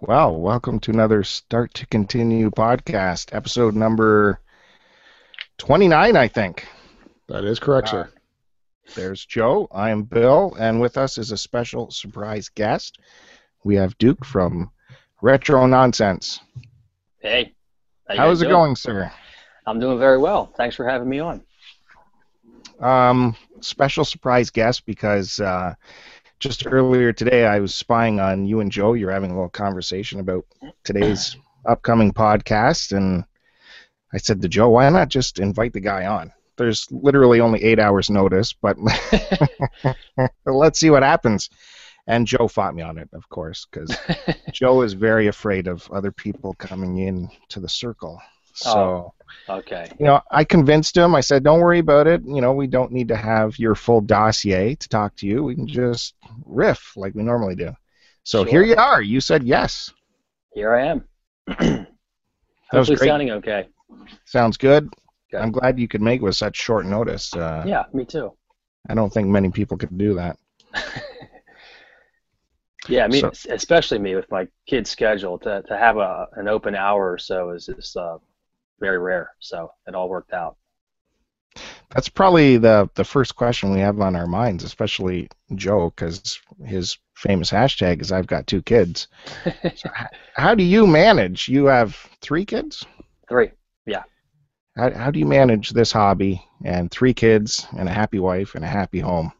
Well, welcome to another Start to Continue podcast, episode number 29, I think. That is correct, Uh, sir. There's Joe, I am Bill, and with us is a special surprise guest. We have Duke from Retro Nonsense. Hey. how How's guys it doing? going, sir? I'm doing very well. Thanks for having me on. Um, special surprise guest because uh, just earlier today I was spying on you and Joe. You're having a little conversation about today's upcoming podcast, and I said to Joe, why not just invite the guy on? There's literally only eight hours notice, but let's see what happens. And Joe fought me on it, of course, because Joe is very afraid of other people coming in to the circle. So oh. Okay. you know, I convinced him. I said, "Don't worry about it. You know, we don't need to have your full dossier to talk to you. We can just riff like we normally do." So Sure. here you are. You said yes. Here I am. That was Hopefully great. sounding okay. Sounds good. Good. I'm glad you could make it with such short notice. Uh, Yeah, me too. I don't think many people could do that. Yeah, I mean, So- especially me with my kid's schedule to, to have a an open hour or so is just uh, very rare. So it all worked out. That's probably the the first question we have on our minds, especially Joe, because his famous hashtag is "I've got two kids." So how do you manage? You have three kids. Three. yeah. How, how do you manage this hobby and three kids and a happy wife and a happy home?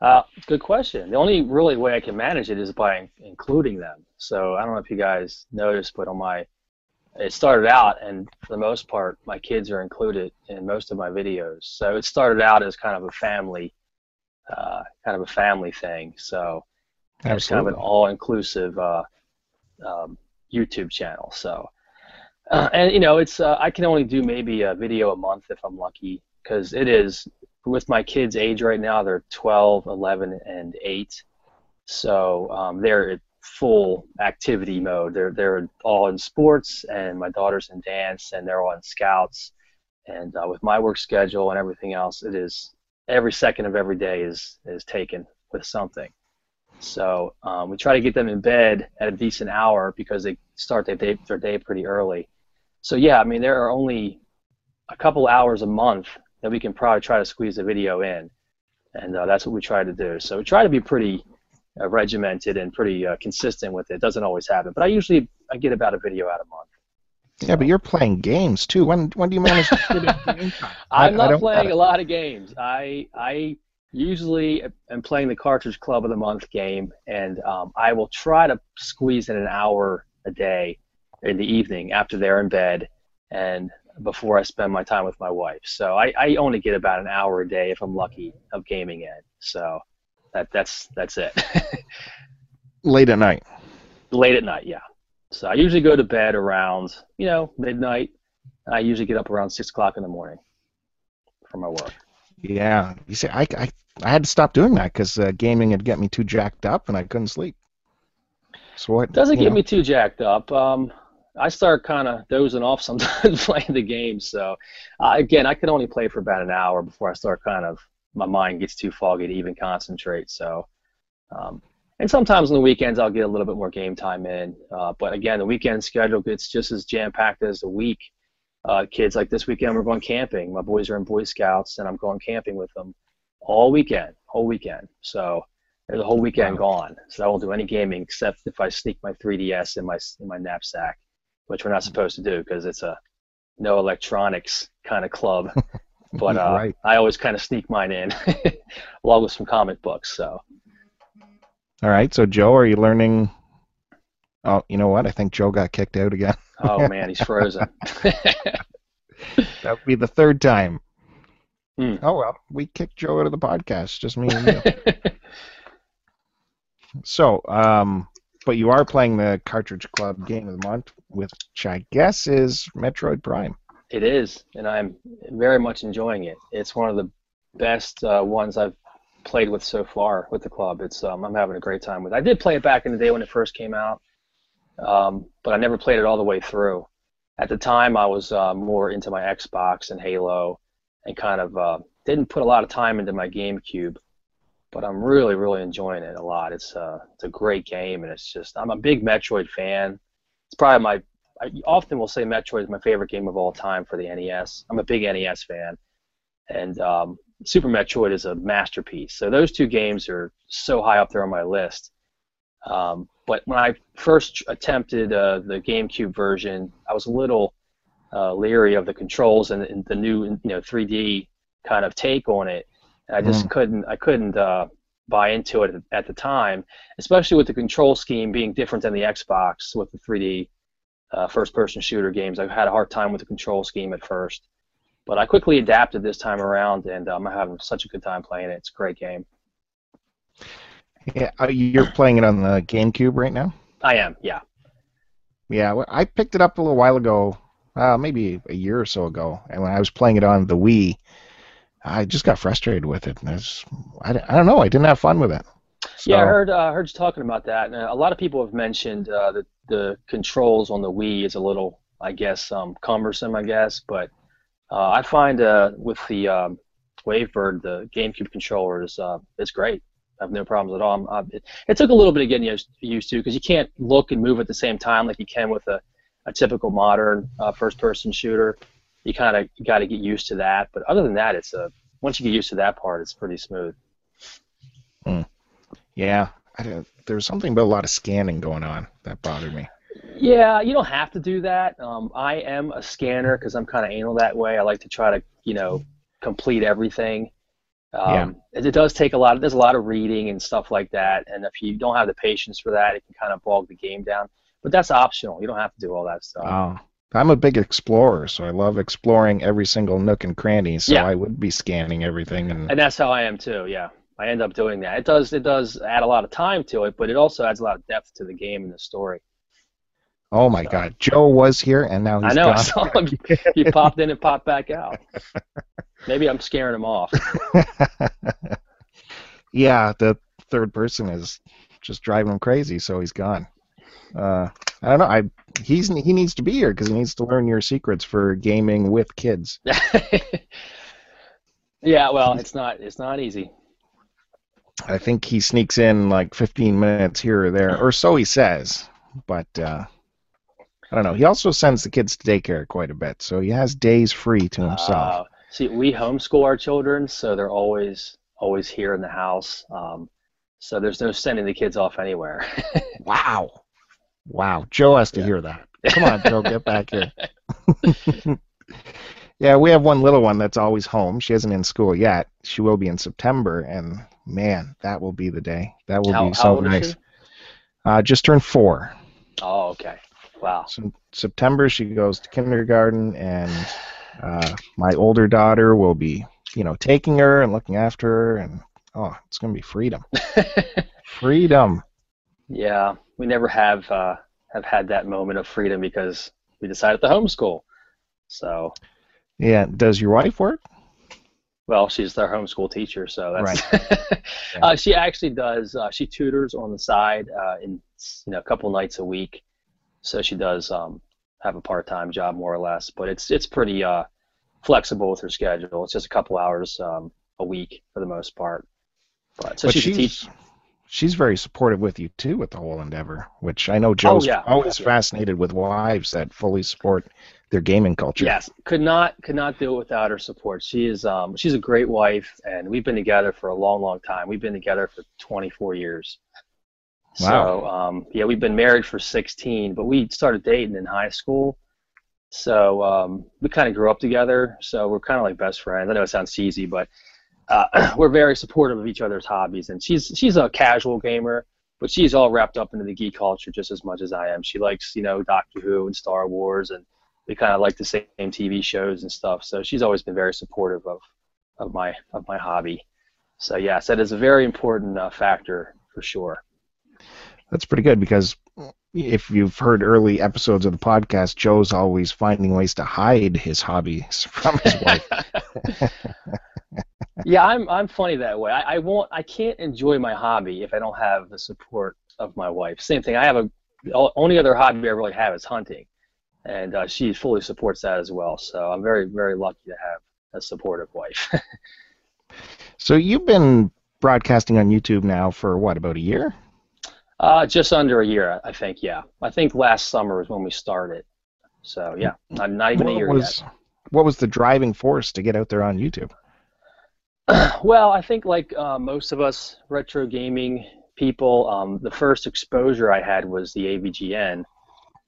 Uh, good question. The only really way I can manage it is by in- including them. So I don't know if you guys noticed, but on my, it started out, and for the most part, my kids are included in most of my videos. So it started out as kind of a family, uh, kind of a family thing. So it's kind of an all-inclusive uh, um, YouTube channel. So, uh, and you know, it's uh, I can only do maybe a video a month if I'm lucky, because it is with my kids' age right now. They're 12, 11, and 8. So um, they're full activity mode. They're they're all in sports, and my daughter's in dance, and they're all in scouts. And uh, with my work schedule and everything else, it is every second of every day is is taken with something. So um, we try to get them in bed at a decent hour because they start their day, their day pretty early. So yeah, I mean there are only a couple hours a month that we can probably try to squeeze a video in, and uh, that's what we try to do. So we try to be pretty uh, regimented and pretty uh, consistent with it. It doesn't always happen, but I usually I get about a video out a month. Yeah, but you're playing games too. When when do you manage to fit in game time? I- I'm not playing a lot of games. I I usually am playing the Cartridge Club of the Month game, and um, I will try to squeeze in an hour a day in the evening after they're in bed and before I spend my time with my wife. So I, I only get about an hour a day if I'm lucky of gaming in. So that that's that's it. Late at night. Late at night, yeah. So I usually go to bed around you know midnight. I usually get up around six o'clock in the morning for my work. Yeah. You see, I, I, I had to stop doing that because uh, gaming had get me too jacked up and I couldn't sleep. So what? Doesn't get know, me too jacked up. Um, I start kind of dozing off sometimes playing the game. So uh, again, I can only play for about an hour before I start kind of my mind gets too foggy to even concentrate. So, um, and sometimes on the weekends I'll get a little bit more game time in. Uh, but again, the weekend schedule gets just as jam packed as the week. Uh, kids like this weekend we're going camping. My boys are in Boy Scouts, and I'm going camping with them all weekend, whole weekend. So there's a whole weekend gone. So I won't do any gaming except if I sneak my 3DS in my in my knapsack, which we're not supposed to do because it's a no electronics kind of club. But uh, right. I always kind of sneak mine in, along with some comic books. So All right. So Joe, are you learning? Oh, you know what? I think Joe got kicked out again. oh man, he's frozen. That would be the third time. Hmm. Oh well, we kicked Joe out of the podcast. Just me and you. So, um, but you are playing the Cartridge Club Game of the Month, which I guess is Metroid Prime. It is, and I'm very much enjoying it. It's one of the best uh, ones I've played with so far with the club. It's um, I'm having a great time with. it. I did play it back in the day when it first came out, um, but I never played it all the way through. At the time, I was uh, more into my Xbox and Halo, and kind of uh, didn't put a lot of time into my GameCube. but I'm really really enjoying it a lot. It's uh it's a great game, and it's just I'm a big Metroid fan. It's probably my I often will say Metroid is my favorite game of all time for the NES. I'm a big NES fan, and um, Super Metroid is a masterpiece. So those two games are so high up there on my list. Um, but when I first attempted uh, the GameCube version, I was a little uh, leery of the controls and, and, the new, you know, 3D kind of take on it. And I just mm. couldn't, I couldn't uh, buy into it at the time, especially with the control scheme being different than the Xbox with the 3D uh, first-person shooter games. I had a hard time with the control scheme at first, but I quickly adapted this time around, and um, I'm having such a good time playing it. It's a great game. Yeah, you're playing it on the GameCube right now. I am. Yeah. Yeah, I picked it up a little while ago, uh, maybe a year or so ago, and when I was playing it on the Wii, I just got frustrated with it. And I, I, I don't know, I didn't have fun with it. So. Yeah, I heard uh, heard you talking about that, and a lot of people have mentioned uh, that the controls on the Wii is a little, I guess, um, cumbersome. I guess, but uh, I find uh, with the um, Wavebird, the GameCube controller is uh, is great. I have no problems at all. Uh, it, it, took a little bit of getting used, used to because you can't look and move at the same time like you can with a, a typical modern uh, first-person shooter. You kind of got to get used to that. But other than that, it's a once you get used to that part, it's pretty smooth. Mm. Yeah, there's something about a lot of scanning going on that bothered me. Yeah, you don't have to do that. Um, I am a scanner because I'm kind of anal that way. I like to try to, you know, complete everything. Um, yeah. It does take a lot. Of, there's a lot of reading and stuff like that, and if you don't have the patience for that, it can kind of bog the game down. But that's optional. You don't have to do all that stuff. Oh, I'm a big explorer, so I love exploring every single nook and cranny. So yeah. I would be scanning everything, and and that's how I am too. Yeah, I end up doing that. It does it does add a lot of time to it, but it also adds a lot of depth to the game and the story. Oh my so. God, Joe was here and now he's I know. Gone. I saw him. He popped in and popped back out. Maybe I'm scaring him off. yeah, the third person is just driving him crazy, so he's gone. Uh, I don't know. I he's he needs to be here because he needs to learn your secrets for gaming with kids. yeah, well, it's not it's not easy. I think he sneaks in like 15 minutes here or there, or so he says. But uh, I don't know. He also sends the kids to daycare quite a bit, so he has days free to himself. Uh, see, we homeschool our children, so they're always always here in the house. Um, so there's no sending the kids off anywhere. wow, wow. Joe has to yeah. hear that. Come on, Joe, get back here. yeah, we have one little one that's always home. She isn't in school yet. She will be in September, and man, that will be the day. That will how, be so nice. Uh, just turned four. Oh, okay. Wow. So September she goes to kindergarten, and uh, my older daughter will be, you know, taking her and looking after her, and oh, it's gonna be freedom. freedom. Yeah, we never have uh, have had that moment of freedom because we decided to homeschool. So. Yeah. Does your wife work? Well, she's their homeschool teacher, so that's. Right. uh, she actually does. Uh, she tutors on the side uh, in you know a couple nights a week, so she does um, have a part-time job more or less. But it's it's pretty uh, flexible with her schedule. It's just a couple hours um, a week for the most part. But so but she's, she's she's very supportive with you too with the whole endeavor, which I know Joe's oh, yeah. always yeah. fascinated with wives that fully support their gaming culture. Yes, could not could not do it without her support. She is um, she's a great wife, and we've been together for a long, long time. We've been together for 24 years. Wow. So um, yeah, we've been married for 16, but we started dating in high school. So um, we kind of grew up together. So we're kind of like best friends. I know it sounds cheesy, but uh, we're very supportive of each other's hobbies. And she's she's a casual gamer, but she's all wrapped up into the geek culture just as much as I am. She likes you know Doctor Who and Star Wars and we kind of like the same TV shows and stuff. So she's always been very supportive of, of my of my hobby. So yes, that is a very important uh, factor for sure. That's pretty good because if you've heard early episodes of the podcast, Joe's always finding ways to hide his hobbies from his wife. yeah, I'm I'm funny that way. I, I won't I can't enjoy my hobby if I don't have the support of my wife. Same thing. I have a only other hobby I really have is hunting and uh, she fully supports that as well. So I'm very, very lucky to have a supportive wife. so you've been broadcasting on YouTube now for what about a year? Uh, just under a year, I think. Yeah, I think last summer was when we started. So yeah, not, not even what a year was, yet. What was the driving force to get out there on YouTube? well, I think like uh, most of us retro gaming people, um, the first exposure I had was the AVGN,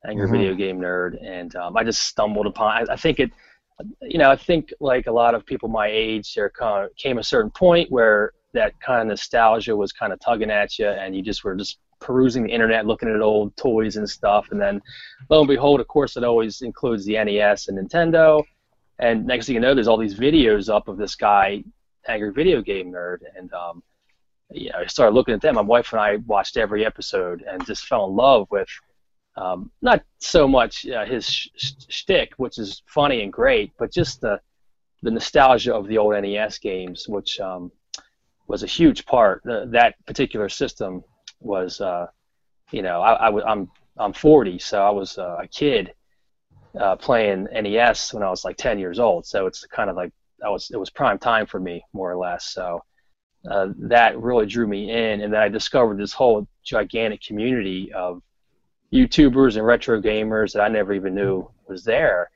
Angry Mhm. Video Game Nerd, and um, I just stumbled upon. I, I think it, you know, I think like a lot of people my age, there kind of came a certain point where that kind of nostalgia was kind of tugging at you, and you just were just perusing the internet, looking at old toys and stuff, and then lo and behold, of course, it always includes the NES and Nintendo. And next thing you know, there's all these videos up of this guy angry video game nerd, and um, you know, I started looking at them. My wife and I watched every episode and just fell in love with um, not so much uh, his sh- sh- shtick, which is funny and great, but just the the nostalgia of the old NES games, which um, was a huge part. The, that particular system was, uh, you know, I, I w- I'm I'm 40, so I was uh, a kid uh, playing NES when I was like 10 years old. So it's kind of like that was it was prime time for me more or less. So uh, that really drew me in, and then I discovered this whole gigantic community of YouTubers and retro gamers that I never even knew was there,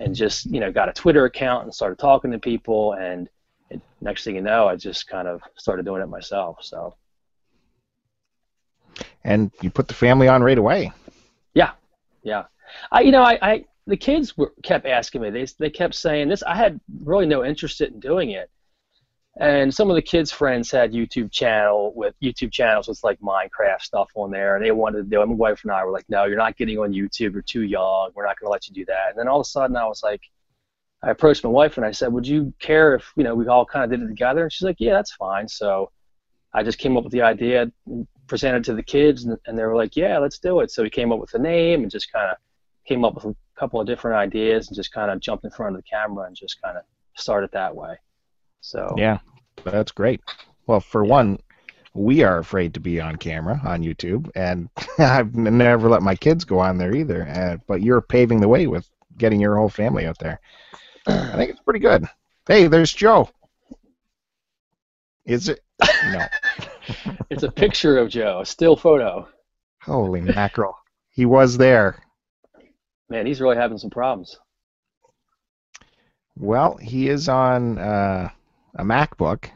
and just you know got a Twitter account and started talking to people, and next thing you know, I just kind of started doing it myself. So And you put the family on right away. Yeah, yeah, I you know I, I the kids were, kept asking me. They they kept saying this. I had really no interest in doing it. And some of the kids' friends had YouTube channel with YouTube channels with like Minecraft stuff on there, and they wanted to do it. My wife and I were like, "No, you're not getting on YouTube. You're too young. We're not going to let you do that." And then all of a sudden, I was like, I approached my wife and I said, "Would you care if you know we all kind of did it together?" And she's like, "Yeah, that's fine." So I just came up with the idea, presented to the kids, and, and they were like, "Yeah, let's do it." So we came up with a name and just kind of came up with a couple of different ideas and just kind of jumped in front of the camera and just kind of started that way. So Yeah, that's great. Well, for one, we are afraid to be on camera on YouTube, and I've never let my kids go on there either. Uh, but you're paving the way with getting your whole family out there. I think it's pretty good. Hey, there's Joe. Is it? No. it's a picture of Joe, a still photo. Holy mackerel. He was there. Man, he's really having some problems. Well, he is on uh, a MacBook.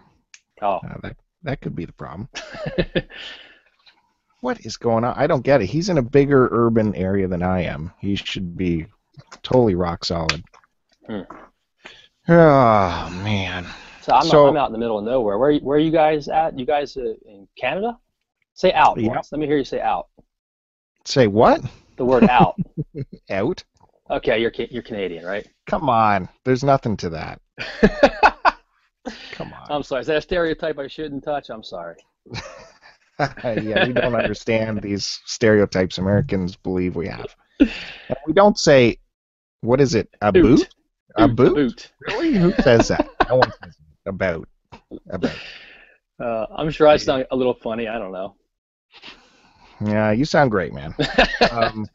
Oh, Uh, that that could be the problem. What is going on? I don't get it. He's in a bigger urban area than I am. He should be totally rock solid. Hmm. Oh man. so I'm, So- I'm out in the middle of nowhere. Where where are you guys at? You guys uh, in Canada? Say out once. Let me hear you say out. Say what? The word out. Out? okay, you're you're Canadian, right? Come on. There's nothing to that. Come on. I'm sorry. Is that a stereotype I shouldn't touch? I'm sorry. yeah, we don't understand these stereotypes Americans believe we have. And we don't say, what is it? A Boot. boot? A Boot, boot? boot. Really? Who says that? No one says about. About. Uh, I'm sure I sound a little funny. I don't know. Yeah, you sound great, man. Um,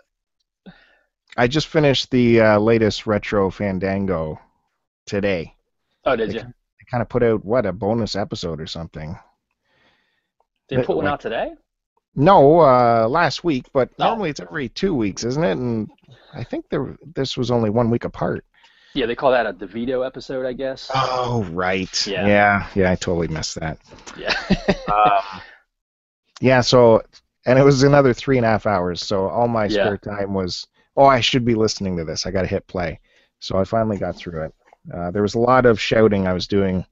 I just finished the uh, latest Retro Fandango today. Oh, did you? They kind of put out, what, a bonus episode or something. Did you put one like- out today? No, uh, last week, but Oh. normally it's every two weeks, isn't it? And I think there, this was only one week apart. Yeah, they call that a DeVito episode, I guess. Oh, right. Yeah. yeah, yeah, I totally missed that. Yeah. Um, yeah, so, and it was another three and a half hours, so all my Yeah. spare time was, oh, I should be listening to this. I got to hit play. So I finally got through it. Uh, there was a lot of shouting I was doing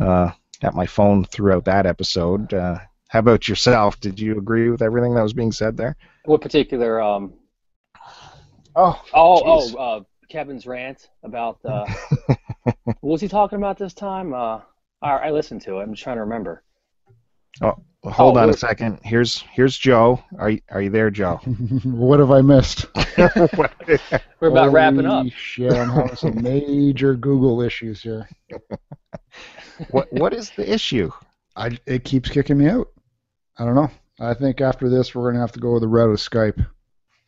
uh, at my phone throughout that episode. Uh, how about yourself? Did you agree with everything that was being said there? what particular? Um. Oh, Oh, Jeez. oh, uh, Kevin's rant about. Uh, what was he talking about this time? Uh, I, I listened to it. I'm just trying to remember. Well, hold Oh, on a second. Here's here's Joe. Are you, are you there, Joe? what have I missed? We're about wrapping up. Holy Shit, I'm having some major Google issues here. what what is the issue? I it keeps kicking me out. I don't know. I think after this we're gonna have to go the route of Skype.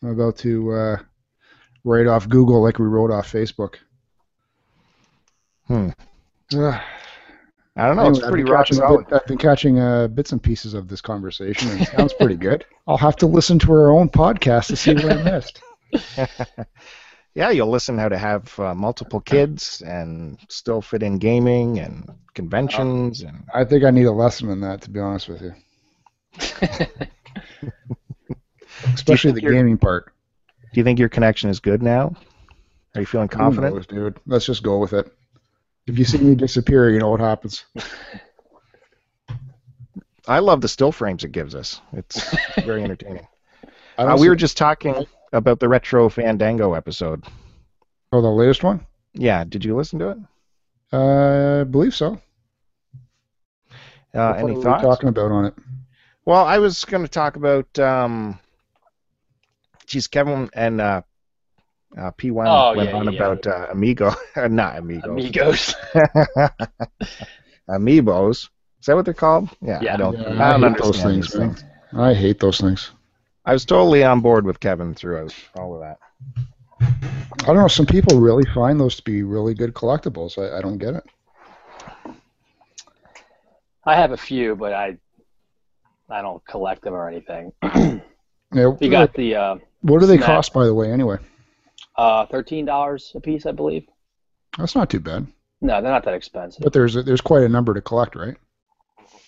I'm about to uh, write off Google like we wrote off Facebook. Hmm. Ugh. I don't know. Anyway, it's pretty been rock catching solid. bit- I've been catching a bit, I've been catching uh, bits and uh, I've been catching uh, bits and pieces of this conversation, and it sounds pretty good. I'll have to listen to our own podcast to see what I missed. yeah, you'll listen how to have uh, multiple kids and still fit in gaming and conventions and I think I need a lesson in that, to be honest with you, especially the you're- gaming part. do you think your connection is good now? Are you feeling confident? knows, dude? Let's just go with it. If you see me disappear, you know what happens. I love the still frames it gives us. It's very entertaining. Uh, we were just talking about the retro Fandango episode. oh, the latest one. Yeah, did you listen to it? Uh, I believe so. Uh, any thoughts? talking about on it? Well, I was going to talk about, um, geez, Kevin and uh, uh, P1 Oh, went yeah, on yeah, yeah. about uh, Amigo, not Amigos, Amigos. Amiibos. Is that what they're called? Yeah, Yeah. I don't, Yeah, I don't I hate those things, man. things. I hate those things. I was totally on board with Kevin throughout all of that. I don't know. Some people really find those to be really good collectibles. I, I don't get it. I have a few, but I I don't collect them or anything. Yeah, You got the uh, what do they Snap. cost, by the way? Anyway, uh, thirteen dollars a piece, I believe. that's not too bad. No, they're not that expensive. But there's there's quite a number to collect, right?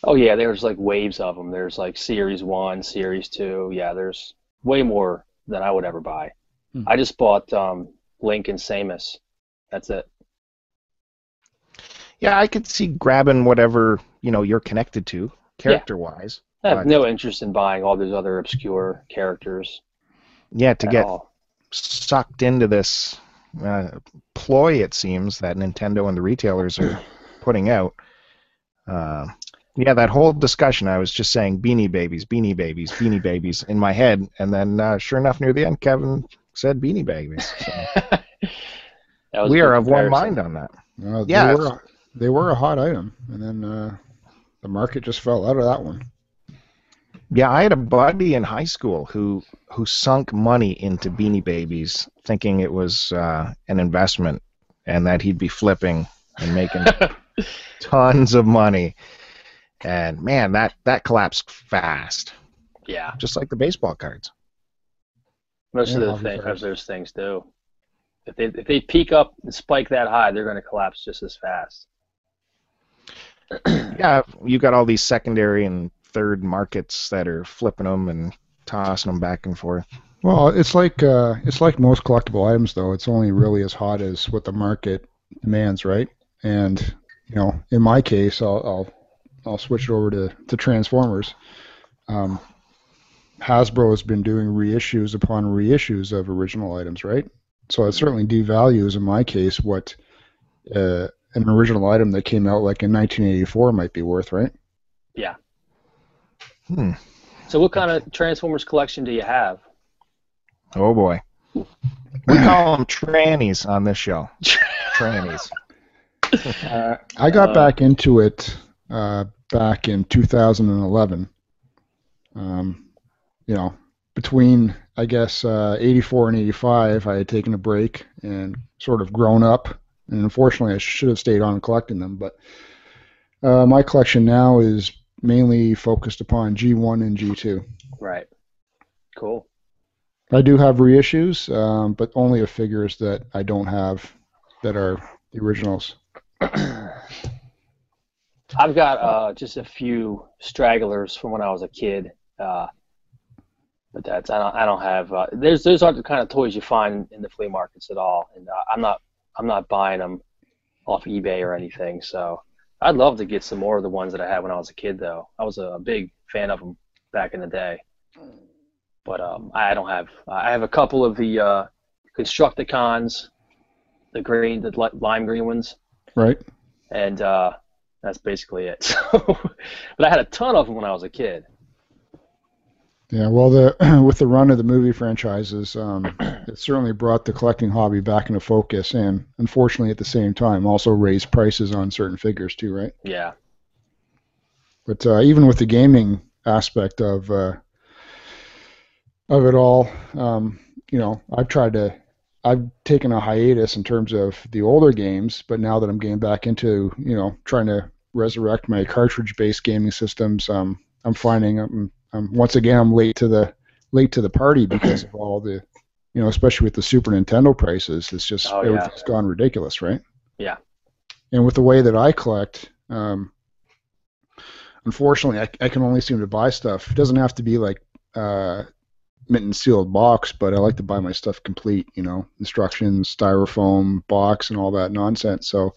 Oh yeah, there's like waves of them. There's like Series One, Series Two. Yeah, there's way more than I would ever buy. Hmm. I just bought um, Link and Samus. That's it. Yeah, I could see grabbing whatever you know you're connected to, character-wise. Yeah. I have Right. no interest in buying all those other obscure characters Yeah, to get all. Sucked into this uh, ploy, it seems that Nintendo and the retailers are putting out. Uh, yeah, that whole discussion, I was just saying Beanie Babies, Beanie Babies, Beanie Babies in my head, and then uh, sure enough, near the end, Kevin said Beanie Babies. So That was we are of one mind on that. Uh, they Yeah. were they were a hot item, and then uh, the market just fell out of that one. Yeah, I had a buddy in high school who who sunk money into Beanie Babies, thinking it was uh, an investment and that he'd be flipping and making tons of money. And man, that that collapsed fast, Yeah, just like the baseball cards. most Yeah, of the I'll be thing, fair. of those things do. If they if they peak up and spike that high, they're going to collapse just as fast. Yeah, you got all these secondary and third markets that are flipping them and tossing them back and forth. Well, it's like uh, it's like most collectible items, though. It's only really as hot as what the market demands, right? And you know, in my case, I'll I'll, I'll switch it over to to Transformers. Um, Hasbro has been doing reissues upon reissues of original items, right? So it certainly devalues, in my case, what uh, an original item that came out like in 1984 might be worth, right? Hmm. So, what kind of Transformers collection do you have? Oh boy. We call them trannies on this show. Trannies. Uh, I got Uh, back into it uh, back in 2011. Um, you know, between I guess uh, 84 and 85, I had taken a break and sort of grown up. And unfortunately, I should have stayed on collecting them. But uh, my collection now is mainly focused upon G1 and G2. Right. Cool. I do have reissues, um, but only of figures that I don't have that are the originals. I've got uh, just a few stragglers from when I was a kid, uh, but that's I don't I don't have. Uh, there's those aren't the kind of toys you find in the flea markets at all, and uh, I'm not I'm not buying them off eBay or anything. So I'd love to get some more of the ones that I had when I was a kid, though. I was a big fan of them back in the day, but um, I don't have. I have a couple of the uh, Constructicons, the green, the li- lime green ones Right? and uh, that's basically it. So, but I had a ton of them when I was a kid. Yeah, well, the with the run of the movie franchises, um, it certainly brought the collecting hobby back into focus, and unfortunately, at the same time, also raised prices on certain figures too, right? Yeah, But uh, even with the gaming aspect of uh, of it all, um, you know, I've tried to. I've taken a hiatus in terms of the older games, but now that I'm getting back into, you know, trying to resurrect my cartridge-based gaming systems. Um, I'm finding I'm, I'm once again I'm late to the late to the party because of all the, you know, especially with the Super Nintendo prices. It's just Oh, yeah. everything's gone ridiculous, right? Yeah. And with the way that I collect, um, unfortunately, I, I can only seem to buy stuff. It doesn't have to be like uh, mint and sealed box, but I like to buy my stuff complete. You know, instructions, styrofoam box, and all that nonsense. So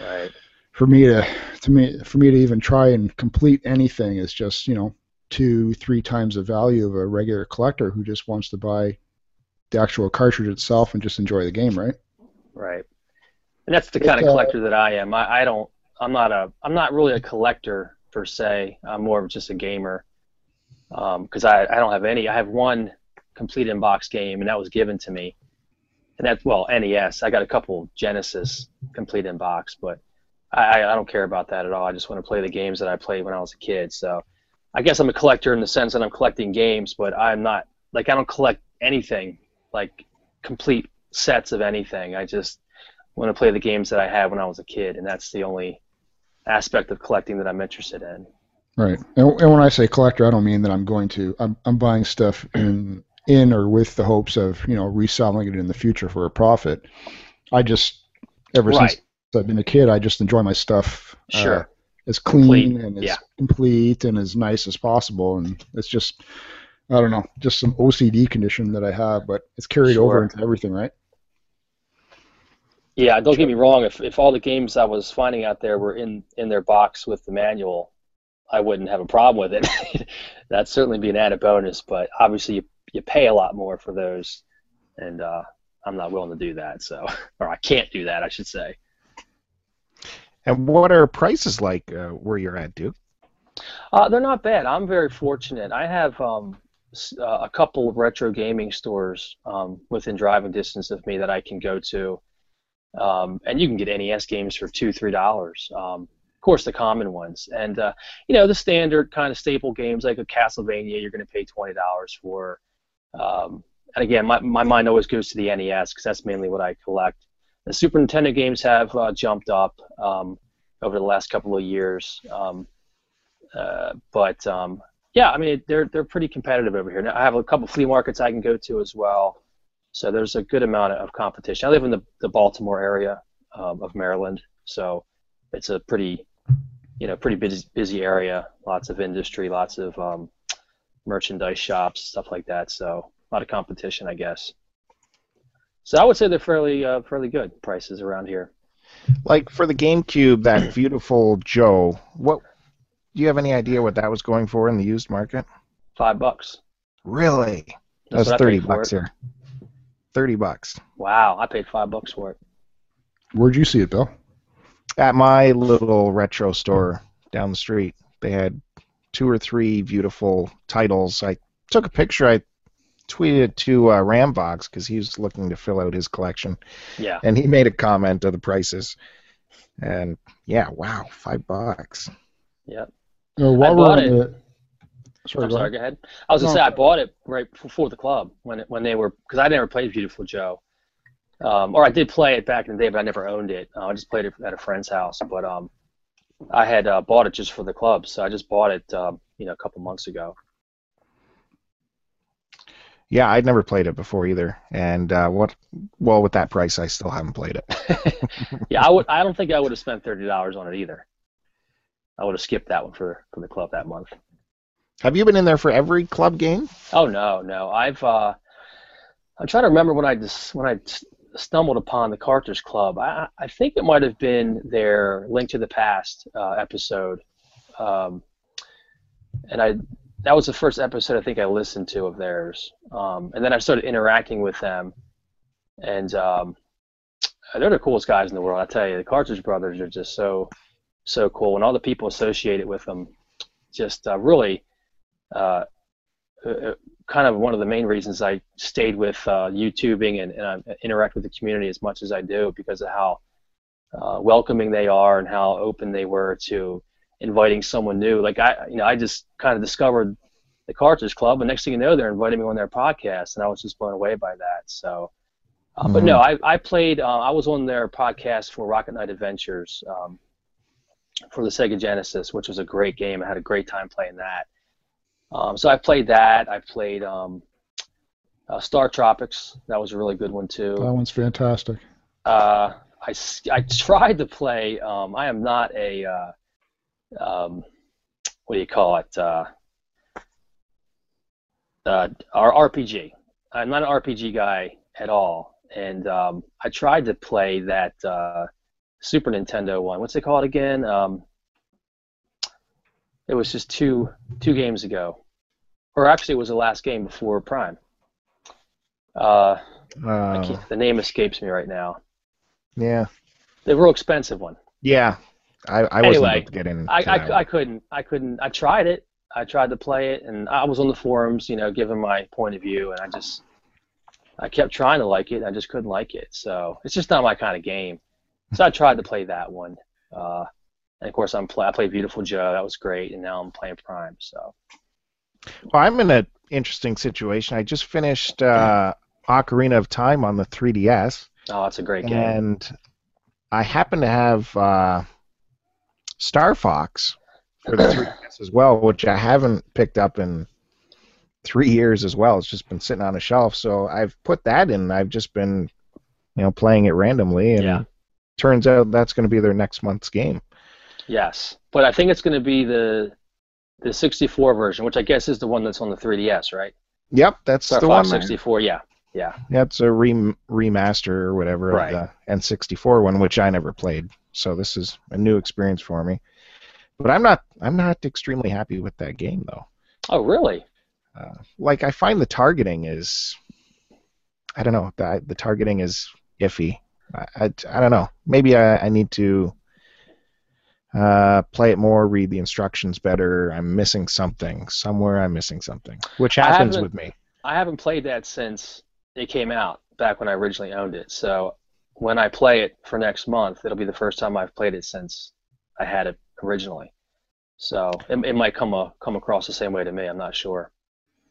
Right. for me to to me for me to even try and complete anything is just you know two three times the value of a regular collector who just wants to buy the actual cartridge itself and just enjoy the game, right? Right. And that's the kind of uh, collector that I am. I, I don't. I'm not a. I'm not really a collector per se. I'm more of just a gamer. Because I, I don't have any. I have one complete in box game, and that was given to me. And that's well NES. I got a couple Genesis complete in box, but I I don't care about that at all. I just want to play the games that I played when I was a kid. So I guess I'm a collector in the sense that I'm collecting games, but I'm not like I don't collect anything like complete sets of anything. I just want to play the games that I had when I was a kid, and that's the only aspect of collecting that I'm interested in. Right. And, and when I say collector, I don't mean that I'm going to. I'm I'm buying stuff in in or with the hopes of you know reselling it in the future for a profit. I just ever Right. since I've been a kid, I just enjoy my stuff. uh, Sure. As clean Complete, and as yeah. complete and as nice as possible. And it's just, I don't know, just some OCD condition that I have, but it's carried Sure. over into everything, right? Yeah, don't get me wrong. If if all the games I was finding out there were in in their box with the manual, I wouldn't have a problem with it. That'd certainly be an added bonus. But obviously, you you pay a lot more for those, and uh, I'm not willing to do that. So, or I can't do that, I should say. And what are prices like uh, where you're at, Duke? Uh, they're not bad. I'm very fortunate. I have um, uh, a couple of retro gaming stores um, within driving distance of me that I can go to, um, and you can get NES games for two, three dollars. Um, of course, the common ones, and uh, you know the standard kind of staple games like a Castlevania, you're going to pay twenty dollars for. Um, and again, my, my mind always goes to the NES because that's mainly what I collect. The Super Nintendo games have uh, jumped up um, over the last couple of years. Um, uh, but um, yeah, I mean they're they're pretty competitive over here. Now, I have a couple flea markets I can go to as well, so there's a good amount of competition. I live in the, the Baltimore area um, of Maryland, so it's a pretty you know pretty busy busy area. Lots of industry, lots of um, merchandise shops, stuff like that. So a lot of competition, I guess. So I would say they're fairly uh, fairly good prices around here. Like for the GameCube, that beautiful Joe, what do you have any idea what that was going for in the used market? Five bucks. Really? That's That's what thirty bucks it. here. Thirty bucks. Wow, I paid five bucks for it. Where'd you see it, Bill? At my little retro store down the street, they had two or three beautiful titles. I took a picture. I tweeted to uh, Rambox because he was looking to fill out his collection, Yeah. and he made a comment of the prices. And yeah, wow, five bucks. Yeah. Uh, while I we're bought on it. the, sorry, I'm go sorry. Go ahead. I was gonna say I bought it right before the club when it, when they were because I never played Beautiful Joe, um, or I did play it back in the day, but I never owned it. Uh, I just played it at a friend's house. But um, I had uh, bought it just for the club, so I just bought it um, you know a couple months ago. Yeah, I'd never played it before either. And uh, what? Well, with that price, I still haven't played it. yeah, I would. I don't think I would have spent thirty dollars on it either. I would have skipped that one for for the club that month. Have you been in there for every club game? Oh no, no. I've uh, I'm trying to remember when I just when I stumbled upon the Cartridge Club. I I think it might have been their Link to the Past uh, episode, um, and I that was the first episode I think I listened to of theirs. Um, and then I started interacting with them, and um, they're the coolest guys in the world. I tell you, the Carters brothers are just so so cool, and all the people associated with them, just uh, really. Uh, uh, kind of one of the main reasons I stayed with uh, YouTubing and, and I interact with the community as much as I do because of how uh, welcoming they are and how open they were to inviting someone new. Like I, you know, I just kind of discovered the Cartridge Club, and next thing you know, they're inviting me on their podcast, and I was just blown away by that. So, uh, but no, I, I played. Uh, I was on their podcast for Rocket Knight Adventures um, for the Sega Genesis, which was a great game. I had a great time playing that. Um, so I played that. I played um, uh, Star Tropics. That was a really good one too. That one's fantastic. Uh, I, I tried to play. Um, I am not a uh, um, what do you call it? Uh, uh, our RPG. I'm not an RPG guy at all, and um, I tried to play that uh, Super Nintendo one. What's it called again? Um, it was just two two games ago, or actually, it was the last game before Prime. Uh, Uh, the name escapes me right now. yeah. The real expensive one. Yeah. I, I wasn't Anyway, able to get in. I, I, I couldn't. I couldn't. I tried it. I tried to play it, and I was on the forums, you know, giving my point of view, and I just, I kept trying to like it, and I just couldn't like it. So it's just not my kind of game. So I tried to play that one, uh, and of course I'm play. I played Beautiful Joe. That was great, and now I'm playing Prime. So Well, I'm in an interesting situation. I just finished uh, Ocarina of Time on the 3DS, oh, that's a great game. and I happen to have uh, Star Fox for the 3DS as well, which I haven't picked up in three years as well. It's just been sitting on a shelf, so I've put that in. I've just been, you know, playing it randomly, and Yeah. turns out that's going to be their next month's game. Yes, but I think it's going to be the the 64 version, which I guess is the one that's on the 3DS, right? Yep, that's Star the Fox one. 64. Yeah, yeah. That's a rem- remaster or whatever Right. of the N64 one, which I never played. So this is a new experience for me. But I'm not I'm not extremely happy with that game though. Oh, really? Uh, like I find the targeting is I don't know the the targeting is iffy. I, I, I don't know. Maybe I, I need to uh, play it more, read the instructions better. I'm missing something somewhere. I'm missing something, which happens with me. I haven't played that since it came out back when I originally owned it. So when I play it for next month, it'll be the first time I've played it since I had it originally. So it, it might come a, come across the same way to me. I'm not sure.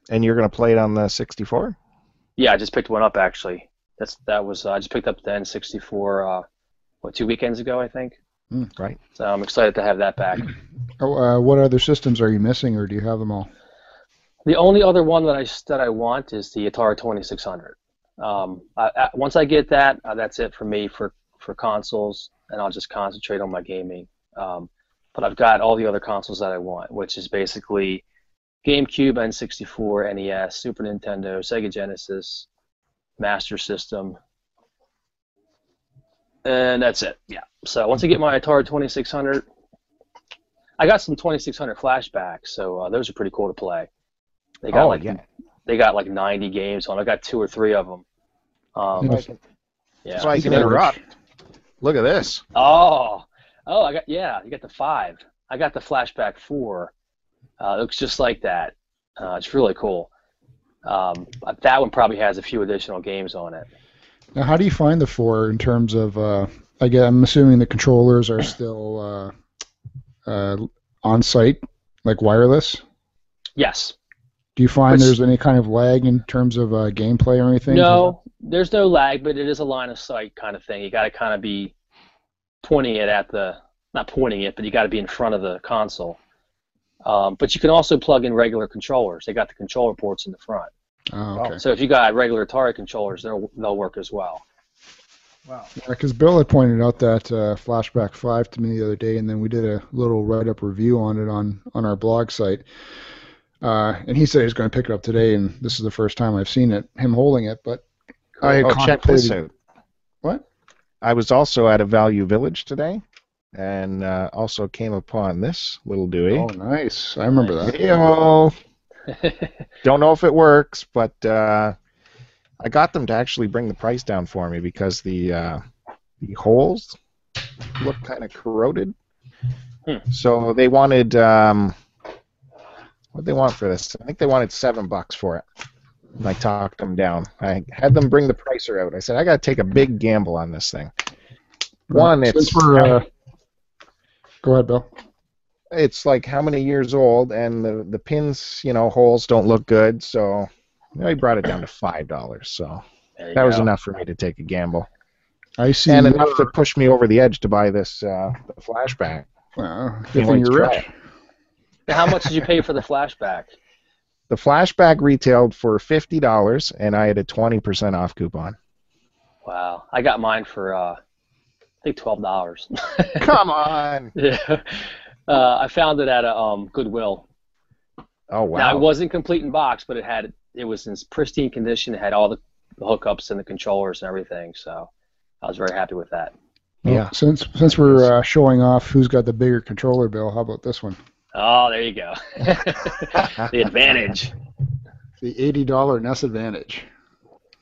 And you're gonna play it on the 64? Yeah, I just picked one up actually. That's that was uh, I just picked up the N64 uh, what two weekends ago I think. Mm, right. So I'm excited to have that back. Oh, uh, what other systems are you missing, or do you have them all? The only other one that I that I want is the Atari 2600. Um, I, I, once I get that, uh, that's it for me for for consoles, and I'll just concentrate on my gaming. Um, but I've got all the other consoles that I want, which is basically GameCube, N64, NES, Super Nintendo, Sega Genesis, Master System, and that's it. Yeah. So once I get my Atari 2600, I got some 2600 flashbacks, so uh, those are pretty cool to play. They got Oh, like yeah. they got like 90 games on. I got two or three of them. Um, Yeah. yeah. So I can interrupt. Look at this. Oh, oh, I got yeah. You got the five. I got the flashback four. Uh, it looks just like that. Uh, it's really cool. Um, that one probably has a few additional games on it. Now, how do you find the four in terms of? Uh, I guess, I'm assuming the controllers are still uh, uh, on site, like wireless. Yes. Do you find Which- there's any kind of lag in terms of uh, gameplay or anything? No, there's no lag, but it is a line of sight kind of thing. You got to kind of be pointing it at the, not pointing it, but you got to be in front of the console. Um, but you can also plug in regular controllers. They got the controller ports in the front. Oh, okay. So if you got regular Atari controllers, they'll they'll work as well. Wow. Because Bill had pointed out that uh, Flashback 5 to me the other day, and then we did a little write-up review on it on, on our blog site. Uh, and he said he was going to pick it up today, and this is the first time I've seen it, him holding it. But I had Oh, check this out. What? I was also at a Value Village today, and uh, also came upon this little Dewey. Oh, nice. I remember that. Hey-o. Don't know if it works, but uh, I got them to actually bring the price down for me because the uh, the holes look kind of corroded. Hmm. So they wanted um, what they want for this? I think they wanted seven bucks for it. And I talked them down. I had them bring the pricer out. I said I got to take a big gamble on this thing. One, Since it's we're, uh, go ahead, Bill. it's like how many years old, and the the pins, you know, holes don't look good. So you know, he brought it down to five dollars. So There you that was enough for me to take a gamble, I see. and enough to push me over the edge to buy this uh, flashback. Well, good thing you're rich. it. Now, How much did you pay for the flashback? The flashback retailed for fifty dollars, and I had a twenty percent off coupon. Wow, I got mine for uh, I think twelve dollars. Come on! yeah, uh, I found it at a um, Goodwill. Oh wow! Now it wasn't complete in box, but it had it was in pristine condition. It had all the, the hookups and the controllers and everything. So I was very happy with that. Well, Yeah. Since since we're uh, showing off who's got the bigger controller, Bill, how about this one? Oh, there you go. the advantage. The eighty dollar NES Advantage.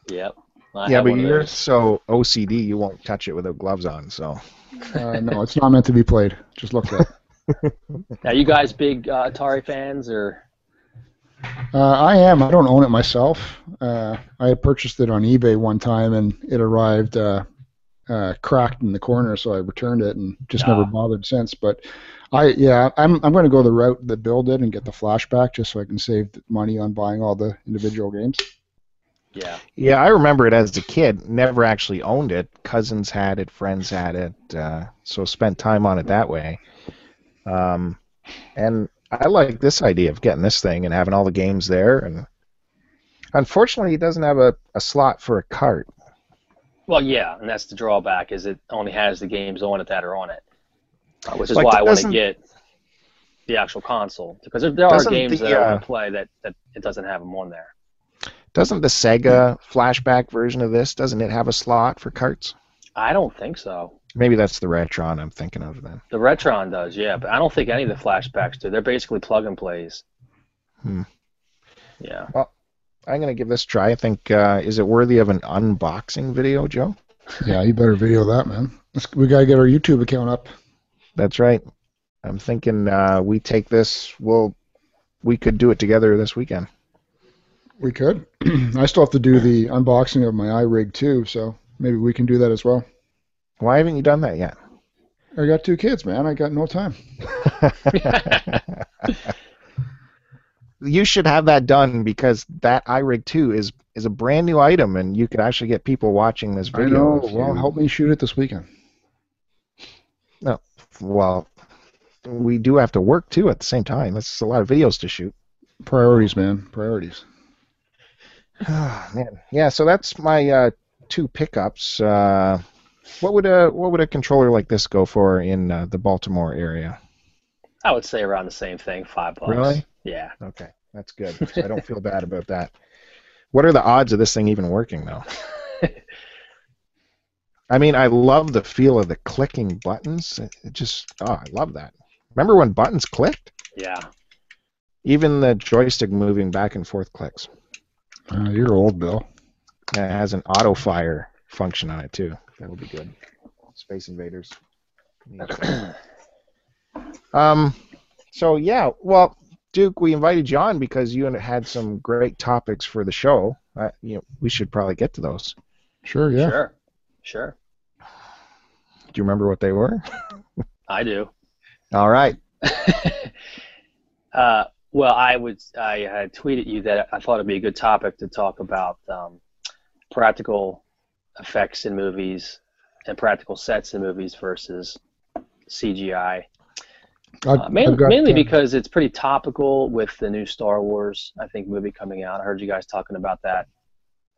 Yep. I yeah, but you're those. so OCD, you won't touch it without gloves on. So Uh, no, it's not meant to be played. Just look at it. Now, you guys big uh, Atari fans or? Uh, I am. I don't own it myself. Uh, I had purchased it on eBay one time, and it arrived uh, cracked in the corner, so I returned it and just never bothered since. But I, yeah, I'm I'm going to go the route that Bill did and get the flashback, just so I can save money on buying all the individual games. Yeah. yeah, I remember it as a kid. Never actually owned it. Cousins had it, friends had it, uh, so spent time on it that way. Um, and I like this idea of getting this thing and having all the games there. And unfortunately, it doesn't have a, a slot for a cart. Well, yeah, and that's the drawback is it only has the games on it that are on it, uh, which is Like, why I want to get the actual console because there, there are games the, that I want to play that, that it doesn't have them on there. Doesn't the Sega flashback version of this doesn't it have a slot for carts? I don't think so. Maybe that's the Retron I'm thinking of then. The Retron does, yeah, but I don't think any of the flashbacks do. They're basically plug and plays. Hmm. Yeah. I'm gonna give this a try. I think uh, is it worthy of an unboxing video, Joe? Yeah, you better video that, man. Let's, we gotta get our YouTube account up. That's right. I'm thinking uh, we take this. We'll we could do it together this weekend. We could. I still have to do the unboxing of my iRig too, so maybe we can do that as well. Why haven't you done that yet? I got two kids, man. I got no time. you should have that done because that iRig 2 is is a brand new item, and you could actually get people watching this video. I know. Well, you- help me shoot it this weekend. No, Well, we do have to work too at the same time. That's a lot of videos to shoot. Priorities, man. Priorities. Man, yeah. So that's my uh, two pickups. Uh, what would a what would a controller like this go for in uh, the Baltimore area? I would say around the same thing, five bucks. Really? Yeah. Okay, that's good. So I don't feel bad about that. What are the odds of this thing even working though? I mean, I love the feel of the clicking buttons. It it just, oh, I love that. Remember when buttons clicked? Yeah. Even the joystick moving back and forth clicks. Uh, you're old, Bill. And it has an auto fire function on it too. That'll be good. Space Invaders. um, so yeah, well, Duke, we invited you on because you had some great topics for the show. Uh, you know, we should probably get to those. Sure, yeah. Sure. Sure. Do you remember what they were? I do. All right. uh, well, I would. I had tweeted you that I thought it'd be a good topic to talk about um, practical effects in movies and practical sets in movies versus CGI. Uh, mainly, got, mainly because it's pretty topical with the new Star Wars, I think, movie coming out. I heard you guys talking about that,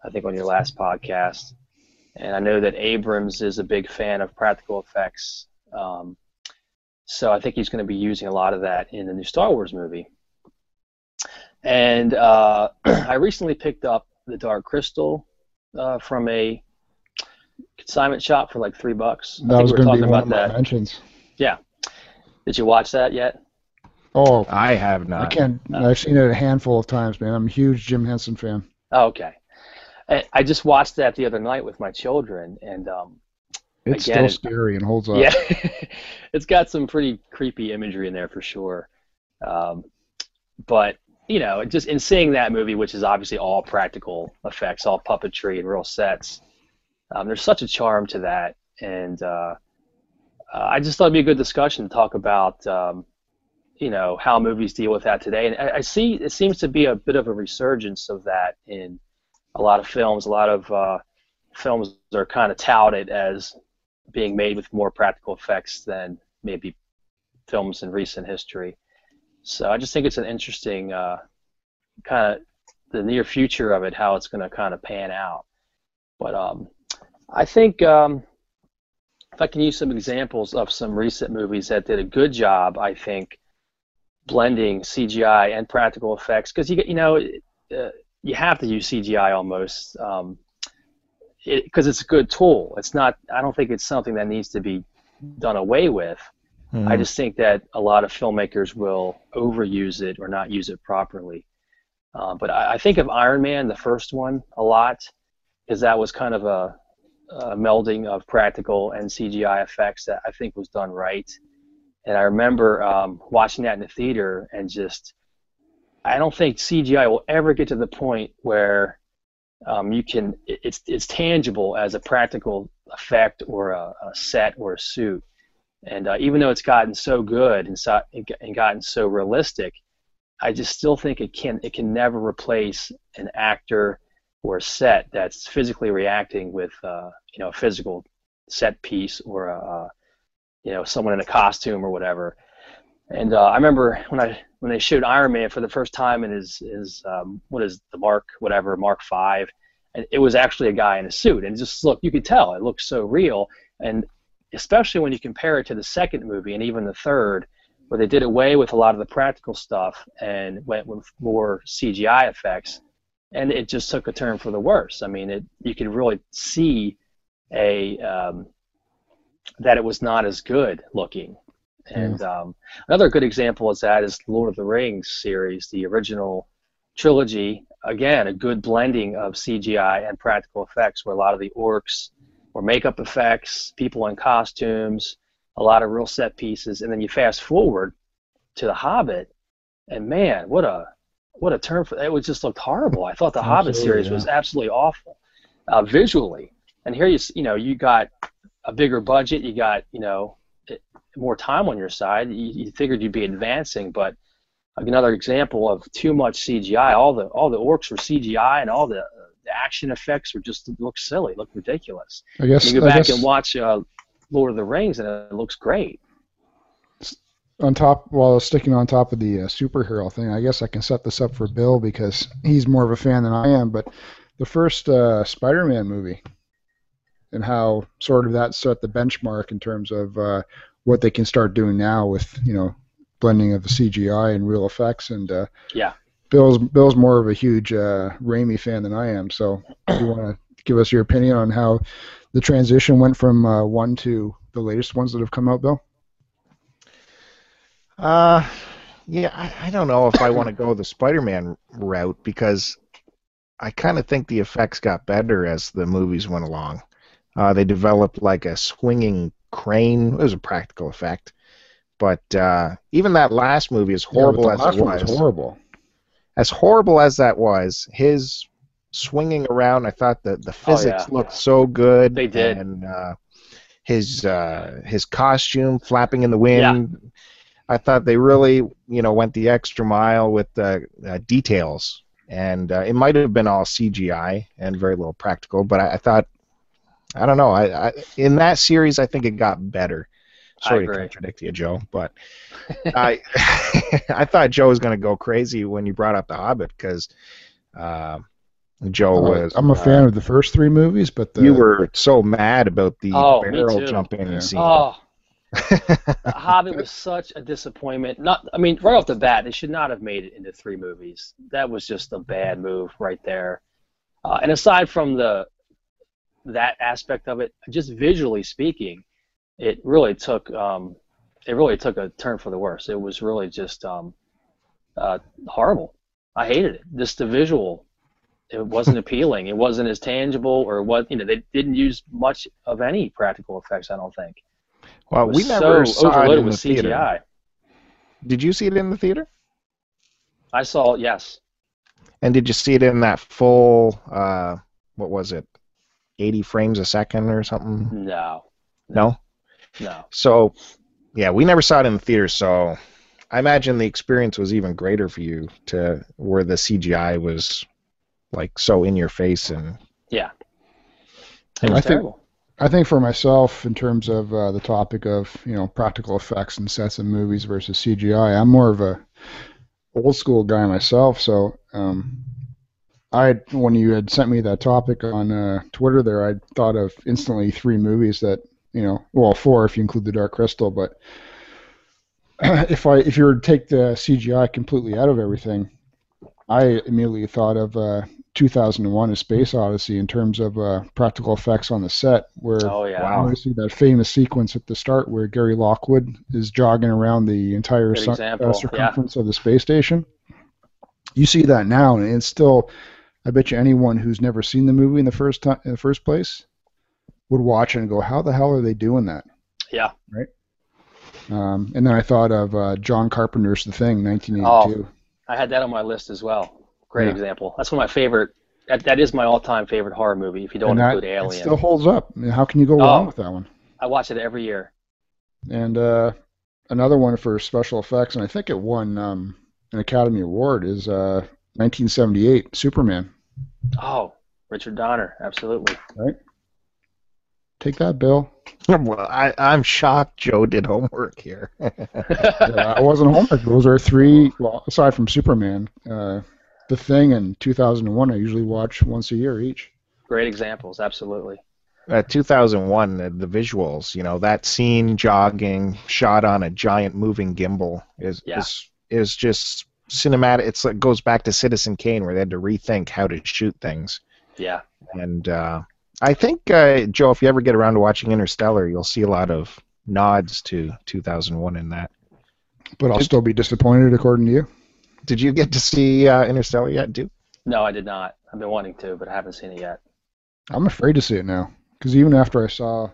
I think, on your last podcast. And I know that Abrams is a big fan of practical effects. Um, so I think he's going to be using a lot of that in the new Star Wars movie. And uh, I recently picked up the Dark Crystal uh, from a consignment shop for like three bucks. I that think was we were going to be talking one about that. mentions. Did you watch that yet? Oh, I have not. I can't. I've seen it a handful of times, man. I'm a huge Jim Henson fan. Oh, okay. I I just watched that the other night with my children, and um, It's Again, still scary and holds up. yeah, it's got some pretty creepy imagery in there for sure. Um, but you know, just in seeing that movie, which is obviously all practical effects, all puppetry and real sets, um, there's such a charm to that, and uh, uh, I just thought it'd be a good discussion to talk about, um, you know, how movies deal with that today. And I, I see it seems to be a bit of a resurgence of that in a lot of films. A lot of uh, films are kind of touted as being made with more practical effects than maybe films in recent history. So I just think it's an interesting uh, kind of the near future of it, how it's going to kind of pan out. But um, I think um, if I can use some examples of some recent movies that did a good job, I think blending CGI and practical effects because you get, you know uh, you have to use CGI almost because um, it, it's a good tool. It's not. I don't think it's something that needs to be done away with. Mm-hmm. I just think that a lot of filmmakers will overuse it or not use it properly. Uh, but I, I, think of Iron Man, the first one, a lot because that was kind of a, a melding of practical and CGI effects that I think was done right. And I remember um, watching that in the theater and just, I don't think CGI will ever get to the point where um, you can, it's, it's tangible as a practical effect or a, a set or a suit. And uh, even though it's gotten so good and, so, and gotten so realistic, I just still think it can it can never replace an actor or a set that's physically reacting with uh, you know a physical set piece or a, you know someone in a costume or whatever. And uh, I remember when I when they showed Iron Man for the first time in his his um, what is the Mark whatever Mark Five, and it was actually a guy in a suit, and just look you could tell it looked so real, and especially when you compare it to the second movie and even the third, where they did away with a lot of the practical stuff and went with more CGI effects, and it just took a turn for the worse. I mean, it you could really see a um, that it was not as good looking. And um, another good example is that is Lord of the Rings series, the original trilogy. Again, a good blending of CGI and practical effects, where a lot of the orcs were makeup effects, people in costumes, a lot of real set pieces, and then you fast forward to The Hobbit, and man, what a what a term for it! Was just looked horrible. I thought the absolutely, Hobbit series yeah. was absolutely awful uh, visually, and here you you know you got a bigger budget, you got you know more time on your side. You, you figured you'd be advancing, but another example of too much CGI. All the all the orcs were CGI, and all the, the action effects were just look silly, look ridiculous. I guess you go back guess, and watch uh, Lord of the Rings, and it looks great. On top, while sticking on top of the uh, superhero thing, I guess I can set this up for Bill because he's more of a fan than I am. But the first uh, Spider-Man movie and how sort of that set the benchmark in terms of uh, what they can start doing now with you know blending of the CGI and real effects and uh, yeah. Bill's Bill's more of a huge uh, Raimi fan than I am, so do you want to give us your opinion on how the transition went from uh, one to the latest ones that have come out, Bill? Uh, yeah, I, I don't know if I want to go the Spider-Man route because I kind of think the effects got better as the movies went along. Uh, they developed like a swinging crane. It was a practical effect, but uh, even that last movie, as horrible yeah, as it was, was, horrible. As horrible as that was, his swinging around, I thought that the physics oh, yeah. looked so good. They did, and uh, his uh, his costume flapping in the wind. Yeah. I thought they really, you know, went the extra mile with the uh, details, and uh, it might have been all CGI and very little practical, but I, I thought I don't know. I, I, in that series, I think it got better. Sorry to contradict you, Joe, but I I thought Joe was going to go crazy when you brought up The Hobbit because uh, Joe uh, was. I'm a fan of the first three movies, but the, you were so mad about the oh, barrel jumping yeah. scene. Oh. Hobbit was such a disappointment. Not, I mean, right off the bat, they should not have made it into three movies. That was just a bad move right there. Uh, and aside from the that aspect of it, just visually speaking, it really took um, it really took a turn for the worse. It was really just um, uh, horrible. I hated it. Just the visual, it wasn't appealing. It wasn't as tangible, or what you know. They didn't use much of any practical effects. I don't think. Well, we never so saw it in with the CGI. theater. Did you see it in the theater? I saw it. Yes. And did you see it in that full? Uh, what was it? 80 frames a second or something? No. No? No. So, yeah, we never saw it in the theater, so I imagine the experience was even greater for you to where the CGI was like so in your face and yeah. It was I terrible. think I think for myself, in terms of uh, the topic of you know practical effects and sets and movies versus CGI, I'm more of a old school guy myself. So um, I when you had sent me that topic on uh, Twitter, there I thought of instantly three movies that you know, well four if you include the Dark Crystal, but if I if you were to take the CGI completely out of everything, I immediately thought of uh, 2001: A Space Odyssey in terms of uh, practical effects on the set, where Oh yeah. Wow. obviously that famous sequence at the start where Gary Lockwood is jogging around the entire Good sun- example, uh, yeah. circumference of the space station. You see that now, and it's still. I bet you anyone who's never seen the movie in the first time, in the first place, would watch it and go, "How the hell are they doing that?" Yeah. Um, and then I thought of uh, John Carpenter's The Thing, 1982. Oh, I had that on my list as well. Great Yeah. example. That's one of my favorite. That, that is my all-time favorite horror movie. If you don't and that, include it Alien, still holds up. I mean, how can you go Oh. wrong with that one? I watch it every year. And uh, another one for special effects, and I think it won um, an Academy Award, is uh, 1978 Superman. Oh, Richard Donner, absolutely. Right. Take that, Bill. well, I, I'm shocked Joe did homework here. Yeah, I wasn't homework. Those are three. Well, aside from Superman, uh, The Thing and 2001, I usually watch once a year each. Great examples, absolutely. uh, 2001, the, the visuals, you know, that scene jogging, shot on a giant moving gimbal is Yeah. is is just cinematic. It's like goes back to Citizen Kane where they had to rethink how to shoot things. Yeah. And uh, I think uh, Joe, if you ever get around to watching Interstellar, you'll see a lot of nods to 2001 in that. But I'll still be disappointed, according to you. Did you get to see uh, Interstellar yet, dude? No, I did not. I've been wanting to, but I haven't seen it yet. I'm afraid to see it now because even after I saw,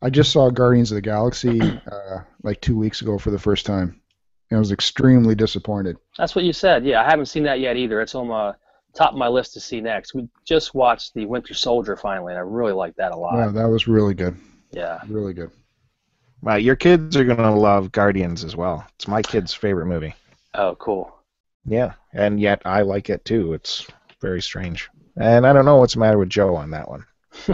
I just saw Guardians of the Galaxy uh, like two weeks ago for the first time, and I was extremely disappointed. That's what you said. Yeah, I haven't seen that yet either. It's on my top of my list to see next. We just watched the Winter Soldier finally, and I really liked that a lot. Yeah, that was really good, Yeah. really good. Well, your kids are gonna love Guardians as well. It's my kid's favorite movie. Oh, cool. Yeah, and yet I like it too. It's very strange. And I don't know what's the matter with Joe on that one.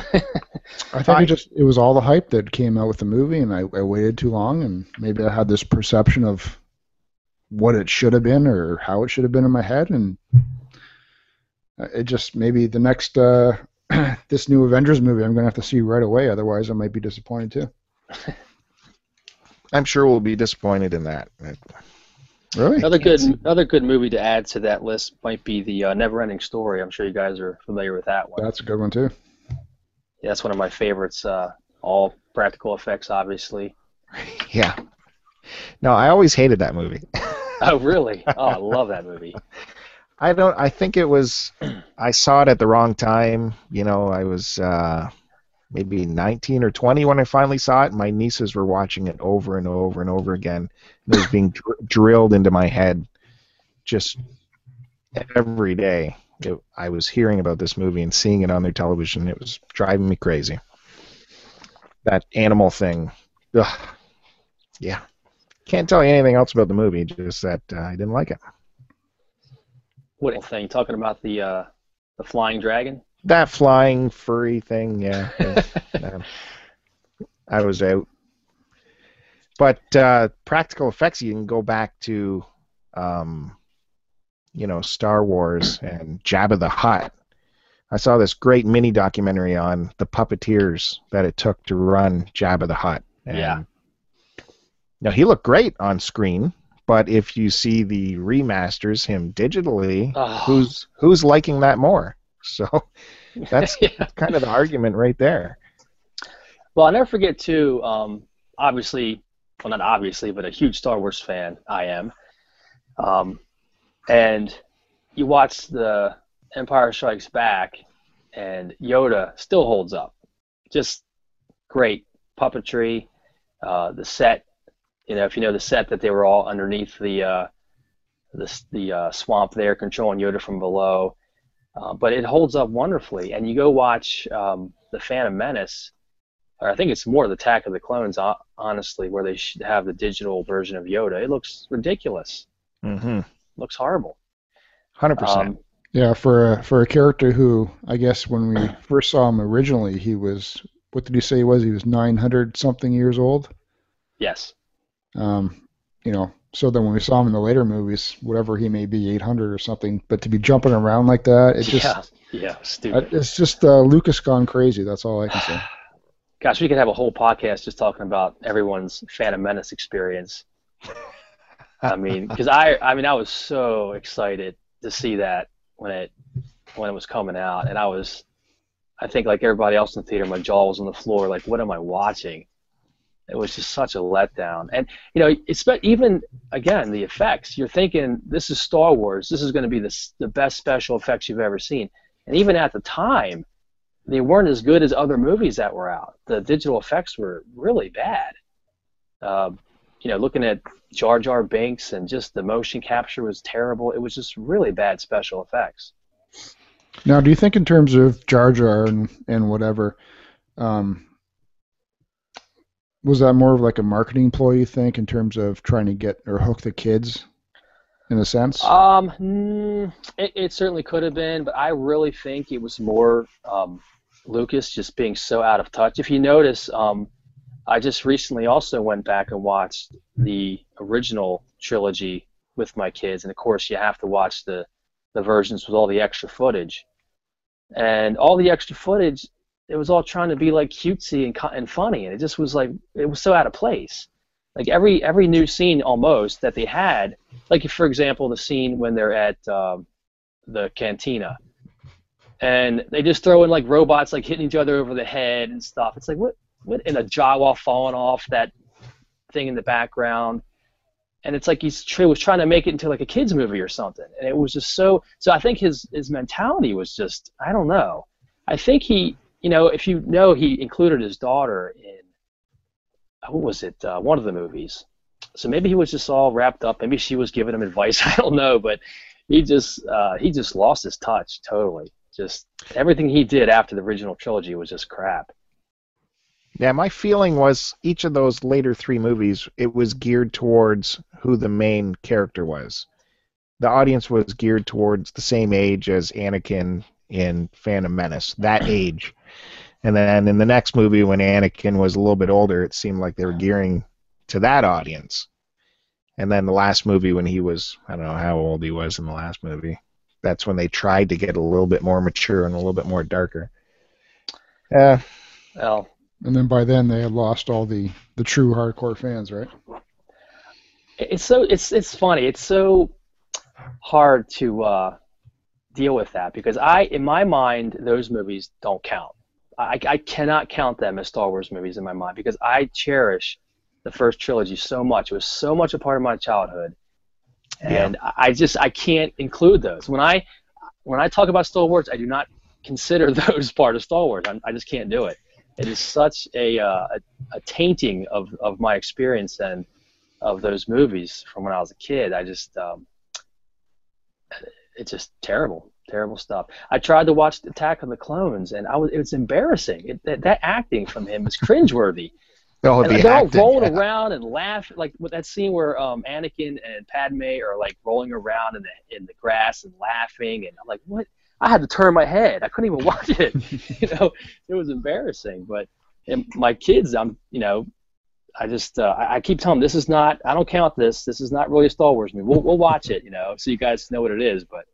I think I- it just it was all the hype that came out with the movie, and I, I waited too long, and maybe I had this perception of what it should have been or how it should have been in my head, and it just maybe the next uh, this new Avengers movie I'm gonna have to see right away, otherwise I might be disappointed too. I'm sure we'll be disappointed in that. Really? Another good see. another good movie to add to that list might be the uh, Never-Ending Story. I'm sure you guys are familiar with that one. That's a good one too. Yeah, that's one of my favorites. Uh, all practical effects, obviously. Yeah. No, I always hated that movie. Oh, really? Oh, I love that movie. I don't. I think it was. I saw it at the wrong time. You know, I was uh, maybe 19 or 20 when I finally saw it. My nieces were watching it over and over and over again. It was being dr- drilled into my head, just every day. It, I was hearing about this movie and seeing it on their television. It was driving me crazy. That animal thing. Ugh. Yeah. Can't tell you anything else about the movie. Just that uh, I didn't like it. What thing? Talking about the uh, the flying dragon? That flying furry thing, yeah. yeah. I was out. But uh, practical effects, you can go back to, um, you know, Star Wars and Jabba the Hutt. I saw this great mini documentary on the puppeteers that it took to run Jabba the Hutt. And, Yeah. Now he looked great on screen, but if you see the remasters, him digitally, Oh. who's who's liking that more? So that's yeah. kind of the argument right there. Well, I'll never forget too. Um, obviously, well, not obviously, but a huge Star Wars fan I am. Um, and you watch the Empire Strikes Back, and Yoda still holds up. Just great puppetry, uh, the set. You know, if you know the set that they were all underneath the uh, the the uh, swamp there, controlling Yoda from below. Uh, but it holds up wonderfully. And you go watch um, the Phantom Menace or I think it's more the Attack of the Clones, honestly, where they should have the digital version of Yoda. It looks ridiculous. Mm-hmm. looks horrible. Hundred percent. Um, Yeah, for a, for a character who I guess when we first saw him originally, he was what did he say he was? He was 900 something years old. Yes. Um, you know, so then when we saw him in the later movies, whatever he may be, 800 or something, but to be jumping around like that, it just yeah, yeah, stupid. it's just uh, Lucas gone crazy. That's all I can say. Gosh, we could have a whole podcast just talking about everyone's Phantom Menace experience. I mean, because I, I mean, I was so excited to see that when it, when it was coming out, and I was, I think like everybody else in the theater, my jaw was on the floor. Like, what am I watching? It was just such a letdown. And you know, it's even again the effects. You're thinking this is Star Wars. This is going to be the the best special effects you've ever seen. And even at the time, they weren't as good as other movies that were out. The digital effects were really bad. Uh, you know, looking at Jar Jar Binks and just the motion capture was terrible. It was just really bad special effects. Now, do you think in terms of Jar Jar and, and whatever, um, was that more of like a marketing ploy, you think, in terms of trying to get or hook the kids in a sense? Um, mm, it, it certainly could have been, but I really think it was more um, Lucas just being so out of touch. If you notice, um, I just recently also went back and watched the original trilogy with my kids, and of course, you have to watch the the versions with all the extra footage. And all the extra footage it was all trying to be like cutesy and and funny, and it just was like it was so out of place. Like every every new scene almost that they had, like for example the scene when they're at um, the cantina, and they just throw in like robots like hitting each other over the head and stuff. It's like what what in a Jawa falling off that thing in the background, and it's like he's was trying to make it into like a kids movie or something, and it was just so. So I think his his mentality was just I don't know. I think he you know, if you know, he included his daughter in what was it? Uh, one of the movies. So maybe he was just all wrapped up. Maybe she was giving him advice. I don't know, but he just uh, he just lost his touch totally. Just everything he did after the original trilogy was just crap. Yeah, my feeling was each of those later three movies, it was geared towards who the main character was. The audience was geared towards the same age as Anakin in Phantom Menace, that age. And then in the next movie, when Anakin was a little bit older, it seemed like they were gearing to that audience. And then the last movie, when he was, I don't know how old he was in the last movie, that's when they tried to get a little bit more mature and a little bit more darker. Yeah. Well. And then by then they had lost all the the true hardcore fans, right? It's so it's it's funny. It's so hard to uh, deal with that because I, in my mind, those movies don't count. I, I cannot count them as Star Wars movies in my mind because I cherish the first trilogy so much. It was so much a part of my childhood, and yeah. I just I can't include those when I when I talk about Star Wars. I do not consider those part of Star Wars. I, I just can't do it. It is such a, uh, a, a tainting of, of my experience and of those movies from when I was a kid. I just um, it's just terrible, terrible stuff. I tried to watch Attack on the Clones, and I was it was embarrassing. It, that, that acting from him is cringeworthy. Oh, and, the they're acting, all rolling yeah. around and laughing, like with that scene where um, Anakin and Padme are like rolling around in the in the grass and laughing, and I'm like, what? I had to turn my head. I couldn't even watch it. you know, it was embarrassing. But and my kids, I'm you know, I just uh, I, I keep telling them this is not. I don't count this. This is not really a Star Wars movie. We'll we'll watch it, you know, so you guys know what it is. But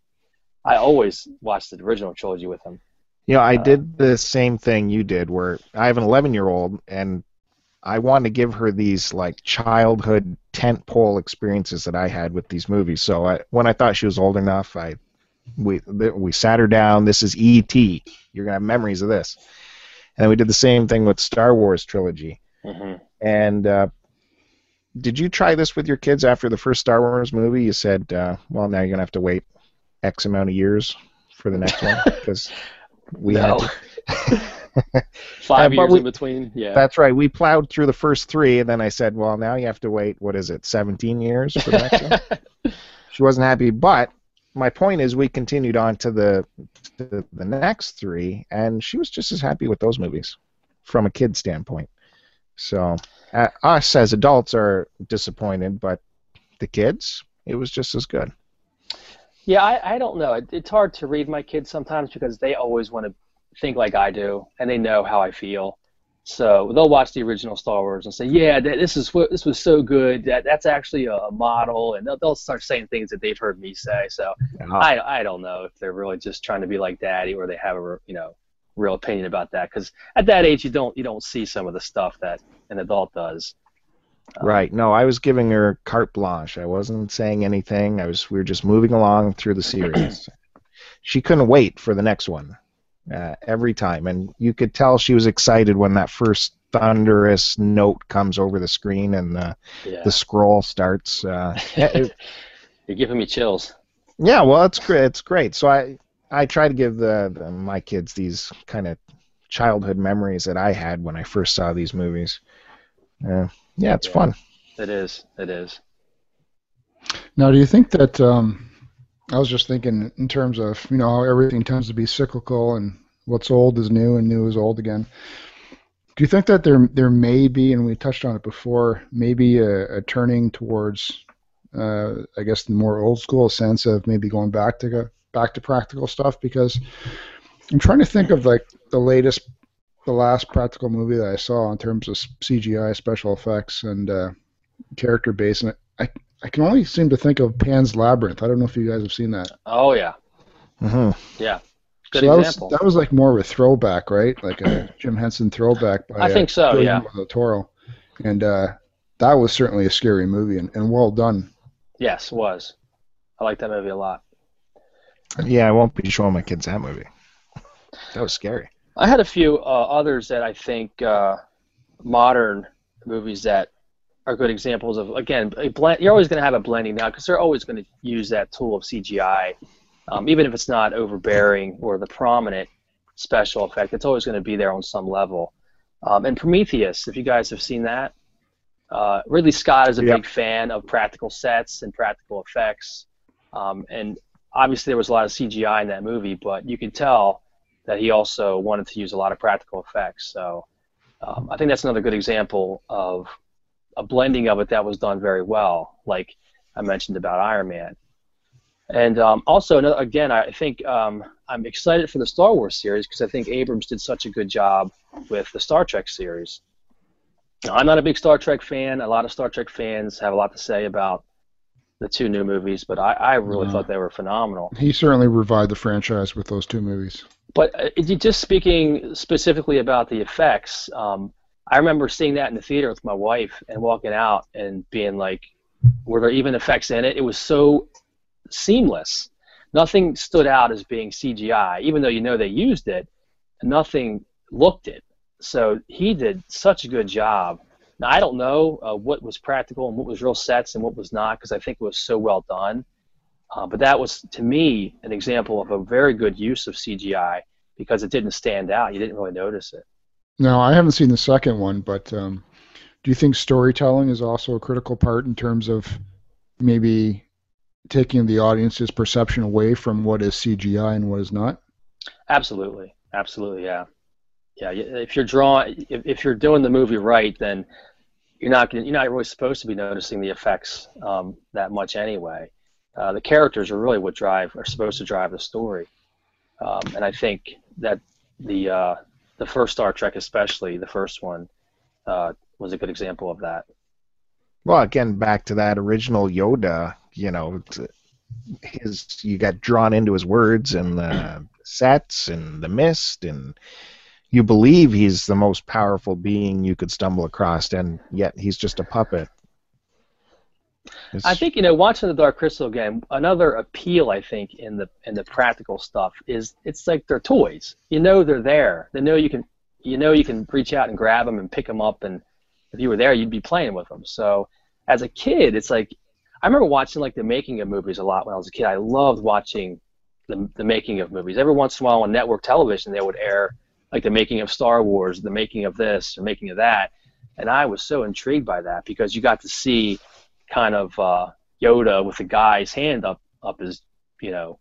I always watched the original trilogy with them. You know, I Uh, did the same thing you did, where I have an 11 year old, and I want to give her these like childhood tentpole experiences that I had with these movies. So I, when I thought she was old enough, I we we sat her down. This is E.T. You're gonna have memories of this, and then we did the same thing with Star Wars trilogy. Hmm And uh, did you try this with your kids after the first Star Wars movie? You said, uh, well, now you're gonna have to wait X amount of years for the next one because we no. had to. Five Uh, years we- in between. Yeah. That's right. We plowed through the first three, and then I said, "Well, now you have to wait. What is it? 17 years for the next one." She wasn't happy, but my point is, we continued on to the to the next three, and she was just as happy with those movies from a kid standpoint. So, uh, us as adults are disappointed, but the kids, it was just as good. Yeah, I, I don't know. It, it's hard to read my kids sometimes because they always want to think like I do, and they know how I feel. So they'll watch the original Star Wars and say, "Yeah, this is what this was so good. That that's actually a model," and they'll, they'll start saying things that they've heard me say. So I I don't know if they're really just trying to be like Daddy or they have a you know real opinion about that because at that age you don't you don't see some of the stuff that an adult does. Um, right. No, I was giving her carte blanche. I wasn't saying anything. I was we were just moving along through the series. she couldn't wait for the next one uh, every time, and you could tell she was excited when that first thunderous note comes over the screen and the yeah. the scroll starts. Uh, You're giving me chills. Yeah, well, it's great. It's great. So I I try to give the, the my kids these kind of childhood memories that I had when I first saw these movies. Uh, yeah, it's yeah, fun. It is. It is. Now, do you think that? Um, I was just thinking in terms of you know how everything tends to be cyclical and what's old is new and new is old again. Do you think that there there may be, and we touched on it before, maybe a, a turning towards, uh, I guess, the more old school sense of maybe going back to back to practical stuff? Because I'm trying to think of like the latest the last practical movie that I saw in terms of CGI special effects and uh, character base, and I I can only seem to think of Pan's Labyrinth. I don't know if you guys have seen that. Oh yeah. Mm-hmm. Yeah. Good so example. That was, that was like more of a throwback, right? Like a Jim Henson throwback by I think so, uh, yeah. Del Toro, and uh, that was certainly a scary movie and, and well done. Yes, was. I like that movie a lot. Yeah, I won't be showing my kids that movie. That was scary. I had a few uh, others that I think uh, modern movies that are good examples of again blend, you're always going to have a blending now because they're always going to use that tool of CGI, um, even if it's not overbearing or the prominent special effect. It's always going to be there on some level. Um, and Prometheus, if you guys have seen that, uh, Ridley Scott is a yep. big fan of practical sets and practical effects, um, and obviously there was a lot of CGI in that movie, but you can tell that he also wanted to use a lot of practical effects. So um, I think that's another good example of a blending of it that was done very well, like I mentioned about Iron Man. And um, also, again, I think um, I'm excited for the Star Wars series because I think Abrams did such a good job with the Star Trek series. Now, I'm not a big Star Trek fan. A lot of Star Trek fans have a lot to say about the two new movies, but I, I really uh, thought they were phenomenal. He certainly revived the franchise with those two movies. But uh, just speaking specifically about the effects, um, I remember seeing that in the theater with my wife and walking out and being like, were there even effects in it? It was so seamless. Nothing stood out as being CGI, even though you know they used it. Nothing looked it. So he did such a good job. Now I don't know uh, what was practical and what was real sets and what was not because I think it was so well done. Uh, but that was to me an example of a very good use of CGI because it didn't stand out. You didn't really notice it. No, I haven't seen the second one, but um, do you think storytelling is also a critical part in terms of maybe taking the audience's perception away from what is CGI and what is not? Absolutely, absolutely, yeah, yeah. If you're drawing, if, if you're doing the movie right, then you're not you're not really supposed to be noticing the effects um, that much anyway. Uh, the characters are really what drive are supposed to drive the story, um, and I think that the uh, the first Star Trek, especially the first one, uh, was a good example of that. Well, again, back to that original Yoda, you know, his you got drawn into his words and the sets and the mist, and you believe he's the most powerful being you could stumble across, and yet he's just a puppet. It's... I think you know watching the Dark Crystal game, Another appeal I think in the in the practical stuff is it's like they're toys. You know they're there. They know you can you know you can reach out and grab them and pick them up, and if you were there, you'd be playing with them. So as a kid, it's like I remember watching like the making of movies a lot when I was a kid. I loved watching the the making of movies. Every once in a while on network television, they would air like the making of Star Wars, the making of this, the making of that, and I was so intrigued by that because you got to see kind of uh, Yoda with the guy's hand up up his you know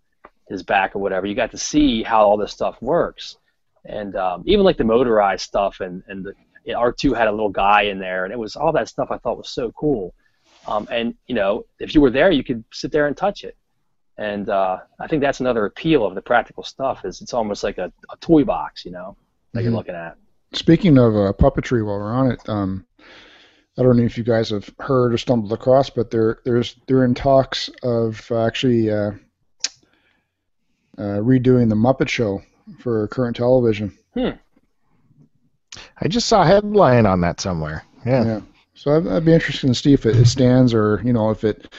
his back or whatever. You got to see how all this stuff works, and um, even like the motorized stuff and and the R2 had a little guy in there, and it was all that stuff I thought was so cool. Um, and you know, if you were there, you could sit there and touch it. And uh, I think that's another appeal of the practical stuff is it's almost like a, a toy box, you know, that mm-hmm. you're looking at. speaking of uh, puppetry, while we're on it, um, I don't know if you guys have heard or stumbled across, but they're there's they're in talks of actually uh, uh, redoing the Muppet Show for current television. Hmm. I just saw a headline on that somewhere. Yeah. Yeah. So I'd, that'd be interested to see if it, it stands or you know if it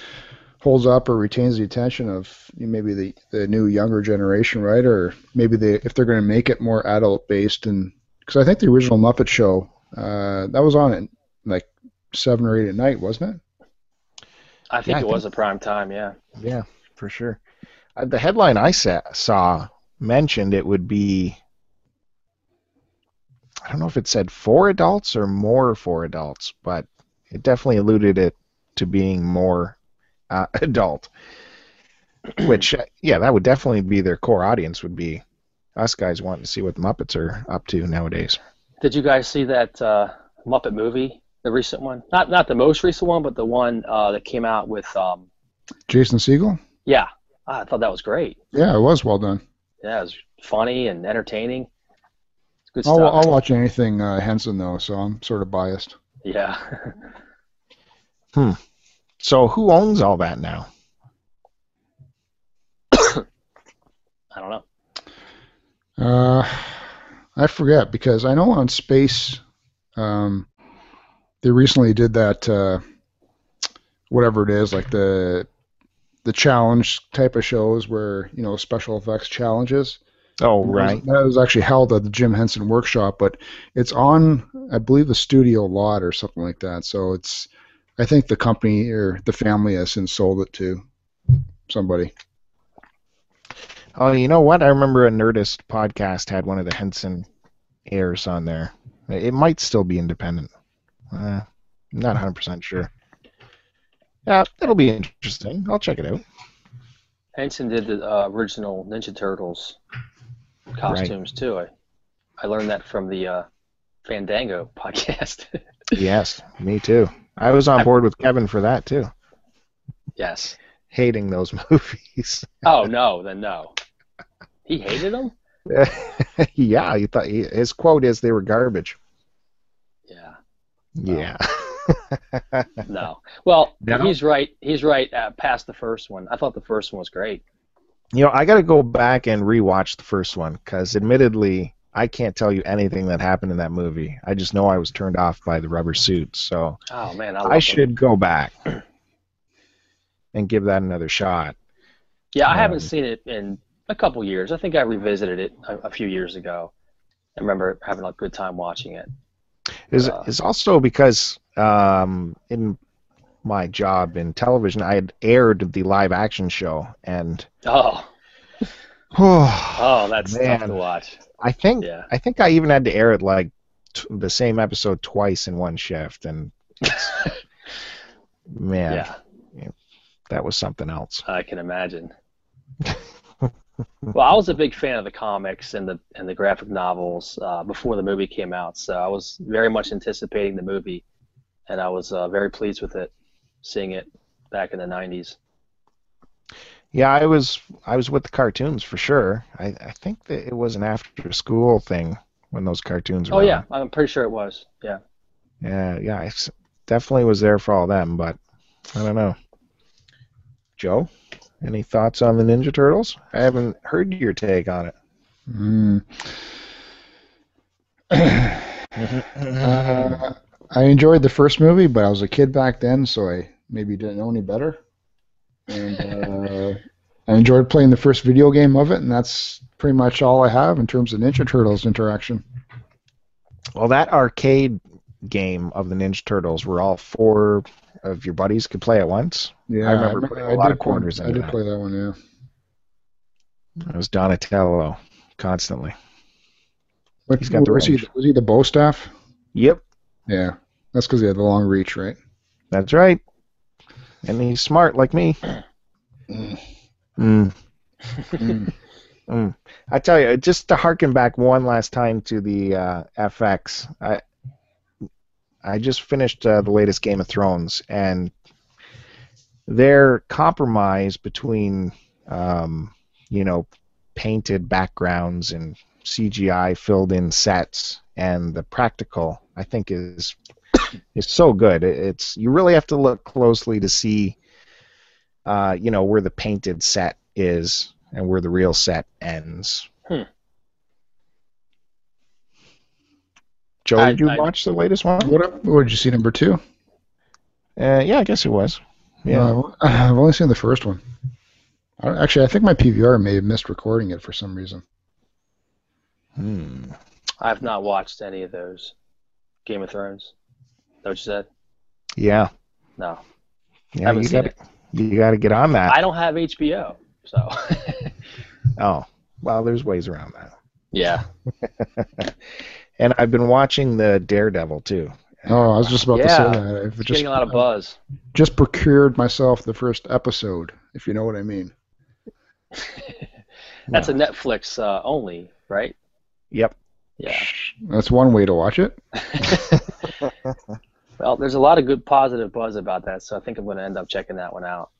holds up or retains the attention of maybe the, the new younger generation, right? Or maybe they if they're going to make it more adult based and because I think the original Muppet Show uh, that was on at like seven or eight at night, wasn't it? I think Yeah, I it was a prime time. Yeah. Yeah, for sure. Uh, the headline I sa- saw mentioned it would be. I don't know if it said for adults or more for adults, but it definitely alluded it to being more uh, adult. Which, uh, yeah, that would definitely be their core audience. Would be us guys wanting to see what the Muppets are up to nowadays. Did you guys see that uh, Muppet movie, the recent one? Not not the most recent one, but the one uh, that came out with. Um, Jason Segel. yeah, Ah, I thought that was great. Yeah, it was well done. Yeah, it was funny and entertaining. Good I'll, stuff. I'll watch anything uh, Henson though, so I'm sort of biased. Yeah. So who owns all that now? I don't know. Uh, I forget because I know on Space, um, they recently did that uh, whatever it is, like the the challenge type of shows where you know special effects challenges. Oh, That was- right. That was actually held at the Jim Henson Workshop, but it's on, I believe, the studio lot or something like that. So it's, I think the company or the family has since sold it to somebody. Oh, you know what? I remember a Nerdist podcast had one of the Henson heirs on there. It might still be independent. Uh, not 100% sure. Yeah, it'll be interesting. I'll check it out. Henson did the uh, original Ninja Turtles costumes too. I I learned that from the uh, Fandango podcast. Yes, me too. I was on board with Kevin for that too. yes. Hating those movies. Oh no, then no. He hated them. yeah, he thought he, his quote is they were garbage. Yeah. Yeah. No. Well, No? he's right. He's right. Uh, past the first one, I thought the first one was great. You know, I got to go back and rewatch the first one because, admittedly, I can't tell you anything that happened in that movie. I just know I was turned off by the rubber suits, so Oh man, I, I should go back and give that another shot. Yeah, I Um, haven't seen it in a couple years. I think I revisited it a, a few years ago. I remember having a good time watching it. Is Uh, is also because um, in my job in television, I had aired the live action show, and Oh, oh, oh, that's tough Man. to watch. I think Yeah. I think I even had to air it like t- the same episode twice in one shift, and man, Yeah, that was something else. I can imagine. well, I was a big fan of the comics and the and the graphic novels uh, before the movie came out, so I was very much anticipating the movie, and I was uh, very pleased with it, seeing it back in the '90s. Yeah, I was I was with the cartoons for sure. I, I think that it was an after school thing when those cartoons were. Oh yeah, on. I'm pretty sure it was. Yeah. yeah, yeah. I s- definitely was there for all them, but I don't know. Joe, any thoughts on the Ninja Turtles? I haven't heard your take on it. Mm. Uh, I enjoyed the first movie, but I was a kid back then, so I maybe didn't know any better. And uh, I enjoyed playing the first video game of it, and that's pretty much all I have in terms of Ninja Turtles interaction. Well, that arcade game of the Ninja Turtles, where all four of your buddies could play at once. Yeah, I remember putting a lot did of quarters play, I did that. play that one, yeah. It was Donatello constantly. But He's got the was he was he the bow staff? Yep, Yeah, that's because he had the long reach, right? that's right. And he's smart like me. Mm. Mm. Mm. Mm. I tell you, just to harken back one last time to the uh, FX, I I just finished uh, the latest Game of Thrones, and their compromise between, um, you know, painted backgrounds and CGI filled in sets and the practical I think is is so good. It's you really have to look closely to see, uh, you know, where the painted set is and where the real set ends. Hmm. Joe, I- did you I- watch the latest one? What, what did you see, number two? Uh, yeah, I guess it was. Yeah. Uh, I've only seen the first one. I don't- Actually, I think my PVR may have missed recording it for some reason. Hmm. I've not watched any of those. Game of Thrones. Is that what you said? Yeah. No. Yeah, haven't you seen got to you got to get on that. I don't have HBO, so Oh, well, there's ways around that. yeah. And I've been watching the Daredevil too. Oh, I was just about to say that. I've It's just, getting a lot of buzz. just procured myself the first episode, if you know what I mean. That's a Netflix uh, only, right? Yep. Yeah. That's one way to watch it. Well, there's a lot of good positive buzz about that, so I think I'm going to end up checking that one out.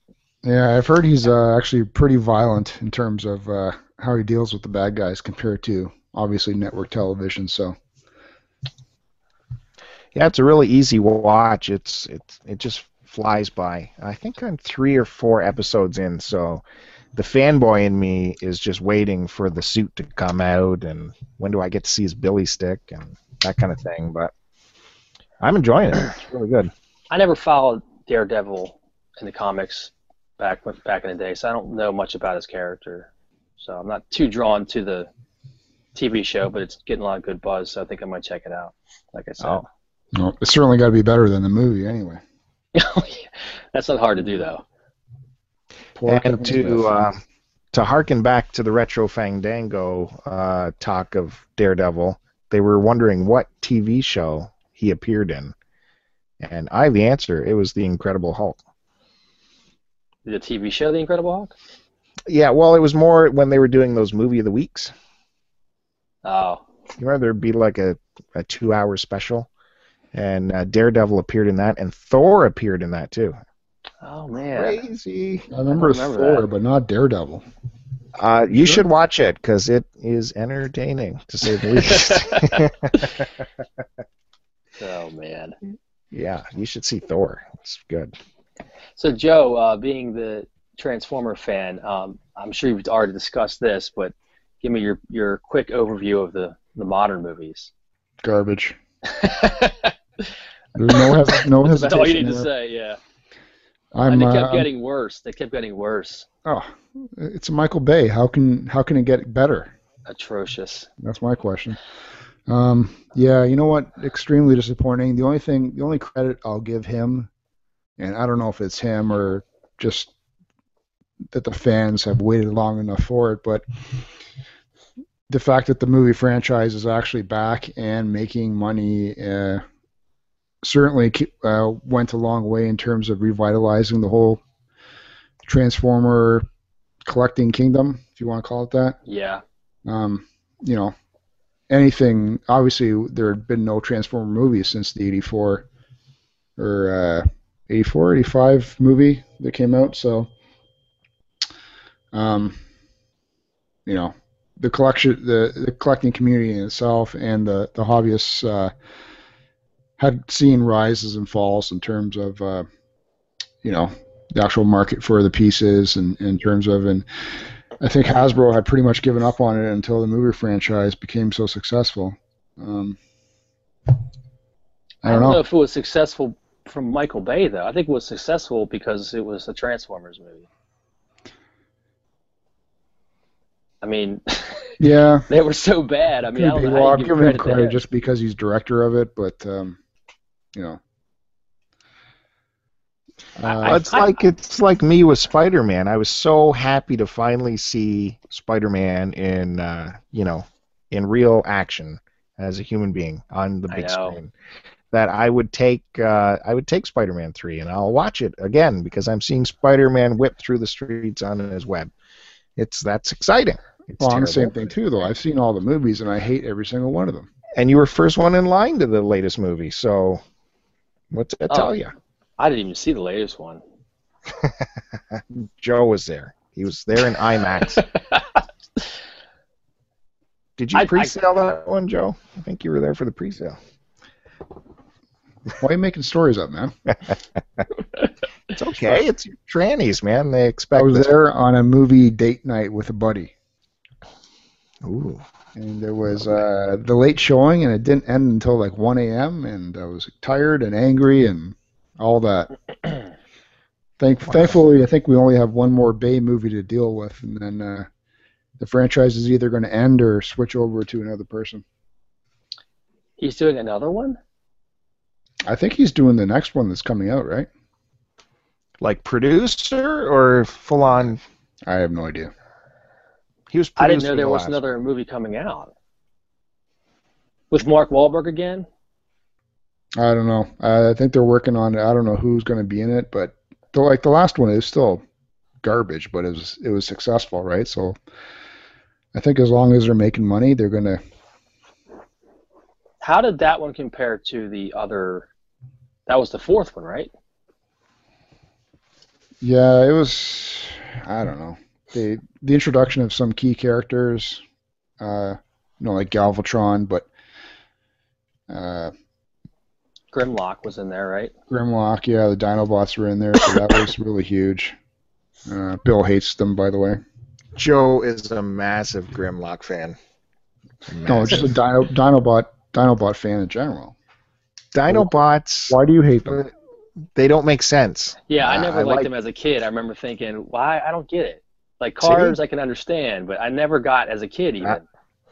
Yeah, I've heard he's uh, actually pretty violent in terms of uh, how he deals with the bad guys compared to obviously network television. So Yeah, it's a really easy watch. It's it's it just flies by. I think I'm three or four episodes in, so the fanboy in me is just waiting for the suit to come out and when do I get to see his Billy stick and that kind of thing. But I'm enjoying it. It's really good. I never followed Daredevil in the comics back back in the day, so I don't know much about his character. So I'm not too drawn to the TV show, but it's getting a lot of good buzz, so I think I might check it out. Like I said, Oh. well, it's certainly got to be better than the movie anyway. that's not hard to do though. Poor Kevin and to uh, to harken back to the retro Fandango uh, talk of Daredevil, they were wondering what TV show he appeared in, and I have the answer. It was the Incredible Hulk. The TV show, The Incredible Hulk. Yeah, well, it was more when they were doing those movie of the weeks. Oh, You remember there'd be like a, a two hour special, and uh, Daredevil appeared in that, and Thor appeared in that too. oh man. Crazy. I remember, remember Thor, that. but not Daredevil. Uh, you Sure. should watch it because it is entertaining to say the least. Oh man. yeah, you should see Thor. It's good. So Joe, uh, being the Transformer fan, um, I'm sure you've already discussed this, but give me your, your quick overview of the, the modern movies. Garbage. There's no hes- no That's all you hesitation. need to say, yeah. I'm, and they uh, kept I'm- getting worse. They kept getting worse. oh, it's Michael Bay. How can how can it get better? Atrocious. That's my question. Um, yeah, you know what? Extremely disappointing. The only thing, the only credit I'll give him, and I don't know if it's him or just that the fans have waited long enough for it, but the fact that the movie franchise is actually back and making money uh, certainly uh, went a long way in terms of revitalizing the whole Transformer collecting kingdom, if you want to call it that Yeah. um, you know, anything. Obviously, there had been no Transformer movies since the '84 or uh, '84, '85 movie that came out. So, um, you know, the collection, the, the collecting community in itself, and the the hobbyists uh, had seen rises and falls in terms of, uh, you know, the actual market for the pieces, and in terms of and I think Hasbro had pretty much given up on it until the movie franchise became so successful. Um, I don't know. if it was successful from Michael Bay, though. I think it was successful because it was a Transformers movie. I mean, Yeah, they were so bad. I mean, I don't know well, how I'm you give giving him credit just because he's director of it, but um, you know, I- uh, I- it's like it's like me with Spider-Man. I was so happy to finally see Spider-Man in uh, you know in real action as a human being on the big screen that I would take uh, I would take Spider-Man three and I'll watch it again because I'm seeing Spider-Man whip through the streets on his web. It's that's exciting. It's well, I'm the same thing too. Though I've seen all the movies and I hate every single one of them. And you were first one in line to the latest movie, so what's that Oh. tell you? I didn't even see the latest one. Joe was there. He was there in IMAX. Did you I- I- pre-sale that one, Joe? I think you were there for the pre-sale. Why are you making stories up, man? It's okay. It's your trannies, man. They expect. I was this. there on a movie date night with a buddy, Ooh. and it was uh, the late showing, and it didn't end until like 1 a.m. And I was tired and angry and all that. Thank, Thankfully, I think we only have one more Bay movie to deal with, and then uh, the franchise is either going to end or switch over to another person. He's doing another one. I think he's doing the next one that's coming out, right? Like producer or full on? I have no idea. He was. I didn't know there the was last another movie coming out with Mark Wahlberg again. I don't know. I think they're working on it. I don't know who's going to be in it, but the, like the last one is still garbage, but it was it was successful, right? So I think as long as they're making money, they're going to. How did that one compare to the other? That was the fourth one, right? Yeah, it was. I don't know. The the introduction of some key characters, uh, you know, like Galvatron, but uh, Grimlock was in there, right? Grimlock. Yeah, the Dinobots were in there, so that was really huge. Uh, Bill hates them, by the way. Joe is a massive Grimlock fan. No, just a Dino, Dinobot Dinobot fan in general. Dinobots. Why do you hate them? They don't make sense. Yeah, I Uh, never I liked like- them as a kid. I remember thinking, why? I don't get it. Like cars, I can understand, but I never got as a kid even. Uh,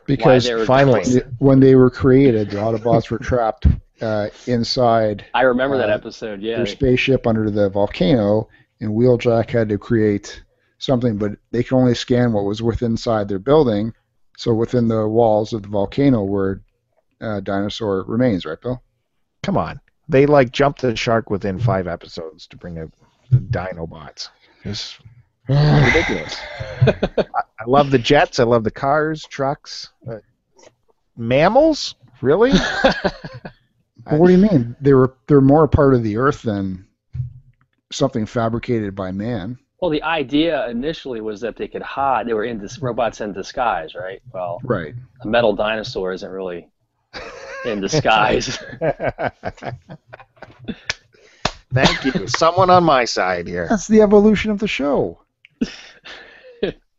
Because finally- when they were created, the Autobots were trapped uh, inside I remember that uh, episode. Yeah, their spaceship under the volcano, and Wheeljack had to create something, but they could only scan what was within inside their building. So within the walls of the volcano were uh, dinosaur remains, right, Bill? Come on. They like jumped the shark within five episodes to bring out the Dinobots. It's ridiculous. I love the jets. I love the cars, trucks, uh, mammals. Really? But what do you mean? They were they're more a part of the Earth than something fabricated by man. well, the idea initially was that they could hide. They were in dis- robots in disguise, right? Well, Right. a metal dinosaur isn't really in disguise. Thank you. Someone on my side here. That's the evolution of the show.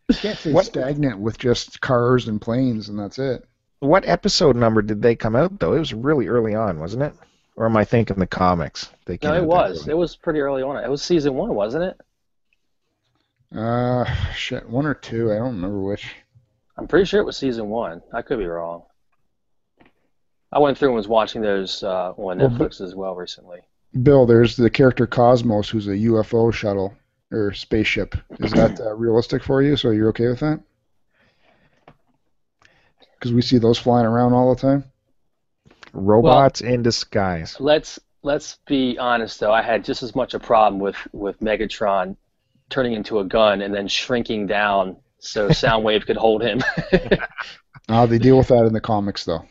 You can't stay What- stagnant with just cars and planes and that's it. What episode number did they come out though? It was really early on, wasn't it? Or am I thinking the comics? They came no, it was. It was pretty early on. It was season one, wasn't it? Uh, shit, one or two. I don't remember which. I'm pretty sure it was season one. I could be wrong. I went through and was watching those uh, on Well, Netflix as well recently. Bill, there's the character Cosmos, who's a UFO shuttle or spaceship. Is that uh, realistic for you? So you're okay with that? Because we see those flying around all the time. Robots in disguise. Let's let's be honest though. I had just as much a problem with with Megatron turning into a gun and then shrinking down so Soundwave could hold him. Uh, they deal with that in the comics, though.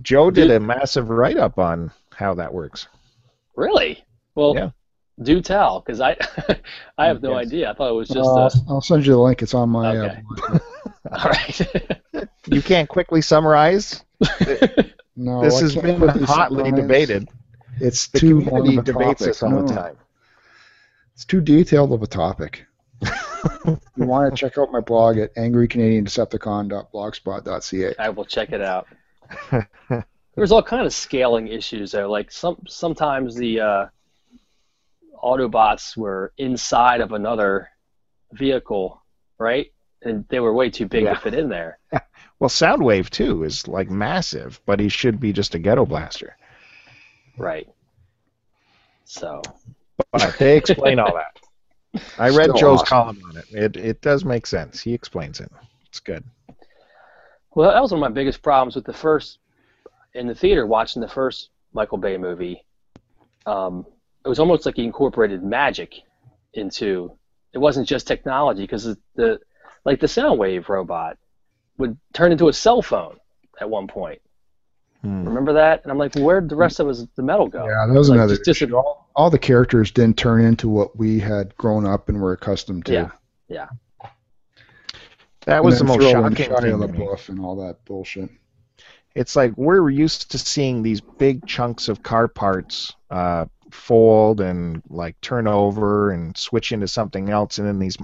Joe did a massive write up on how that works. really? Well, Yeah. do tell, because I I have no Yes. idea. I thought it was just Uh, a. I'll send you the link. It's on my. Okay. Uh, All right. You can't quickly summarize. no, this I has can't been hotly summarize. debated. It's The too long community of a debates topic. this all the time. It's too detailed of a topic. you want to check out my blog at angrycanadiandecepticon.blogspot.ca. I will check it out. There's all kind of scaling issues there. Like some sometimes the uh, Autobots were inside of another vehicle, right? And they were way too big Yeah. to fit in there. Well, Soundwave too is like massive, but he should be just a ghetto blaster. Right. So But they explain all that. I read Still Joe's awesome. column on it. It it does make sense. He explains it. It's good. well, that was one of my biggest problems with the first in the theater watching the first Michael Bay movie. Um, it was almost like he incorporated magic into. It wasn't just technology because the, the like the Soundwave robot would turn into a cell phone at one point. Hmm. Remember that? And I'm like, well, where'd the rest of his the metal go? Yeah, that was Like, another just dis- issue. All, all the characters didn't turn into what we had grown up and were accustomed to. Yeah. yeah. That was the most shocking thing to me. LaBeouf and all that bullshit. It's like we're used to seeing these big chunks of car parts uh, fold and like turn over and switch into something else, and then these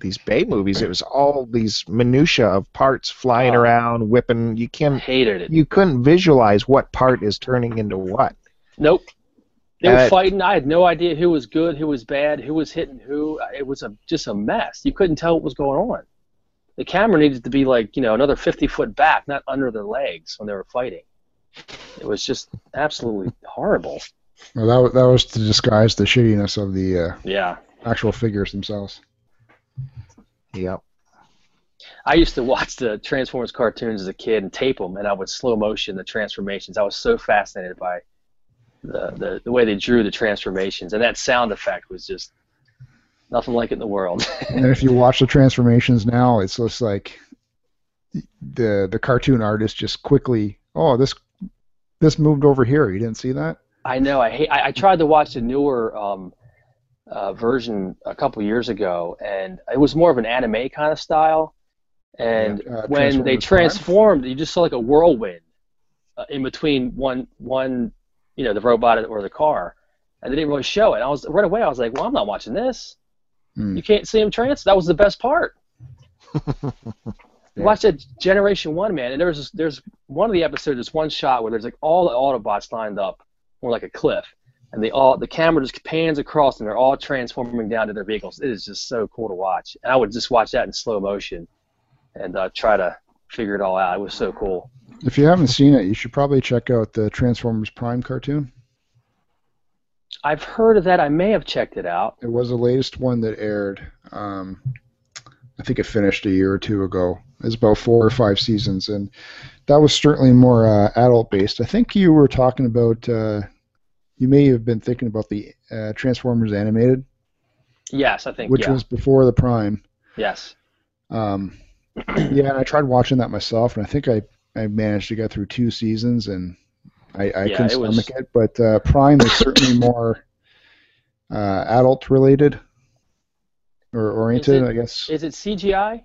these Bay movies, it was all these minutia of parts flying Oh. around, whipping. You can't, Hated it. you couldn't visualize what part is turning into what. Nope. They were Uh, fighting. I had no idea who was good, who was bad, who was hitting who. It was a just a mess. You couldn't tell what was going on. The camera needed to be like you know another 50 foot back, not under their legs when they were fighting. It was just absolutely horrible. Well, that was, that was to disguise the shittiness of the uh, Yeah. actual figures themselves. Yep. I used to watch the Transformers cartoons as a kid and tape them, and I would slow motion the transformations. I was so fascinated by the, the, the way they drew the transformations, and that sound effect was just nothing like it in the world. and if you watch the transformations now, it's just like the the cartoon artist just quickly, oh, this this moved over here. You didn't see that? I know. I hate. I, I tried to watch the newer um, uh, version a couple years ago, and it was more of an anime kind of style. And Yeah, uh, when they transformed, you just saw like a whirlwind uh, in between one one, you know, the robot or the car, and they didn't really show it. I was right away. I was like, well, I'm not watching this. Hmm. You can't see him trans. That was the best part. Yeah. Watch that Generation One, man. And there's this, there's one of the episodes. There's one shot where there's like all the Autobots lined up on like a cliff, and they all the camera just pans across, and they're all transforming down to their vehicles. It is just so cool to watch. And I would just watch that in slow motion, and uh, try to figure it all out. It was so cool. If you haven't seen it, you should probably check out the Transformers Prime cartoon. I've heard of that. I may have checked it out. It was the latest one that aired. Um, I think it finished a year or two ago. It's about four or five seasons, and that was certainly more uh, adult based. I think you were talking about. Uh, you may have been thinking about the uh, Transformers animated, Yes, I think. which yeah. was before the Prime. yes. Um, yeah, and I tried watching that myself, and I think I, I managed to get through two seasons, and I, I Yeah, couldn't it was- stomach it. But uh, Prime is certainly more uh, adult related or oriented, it- I guess. Is it CGI?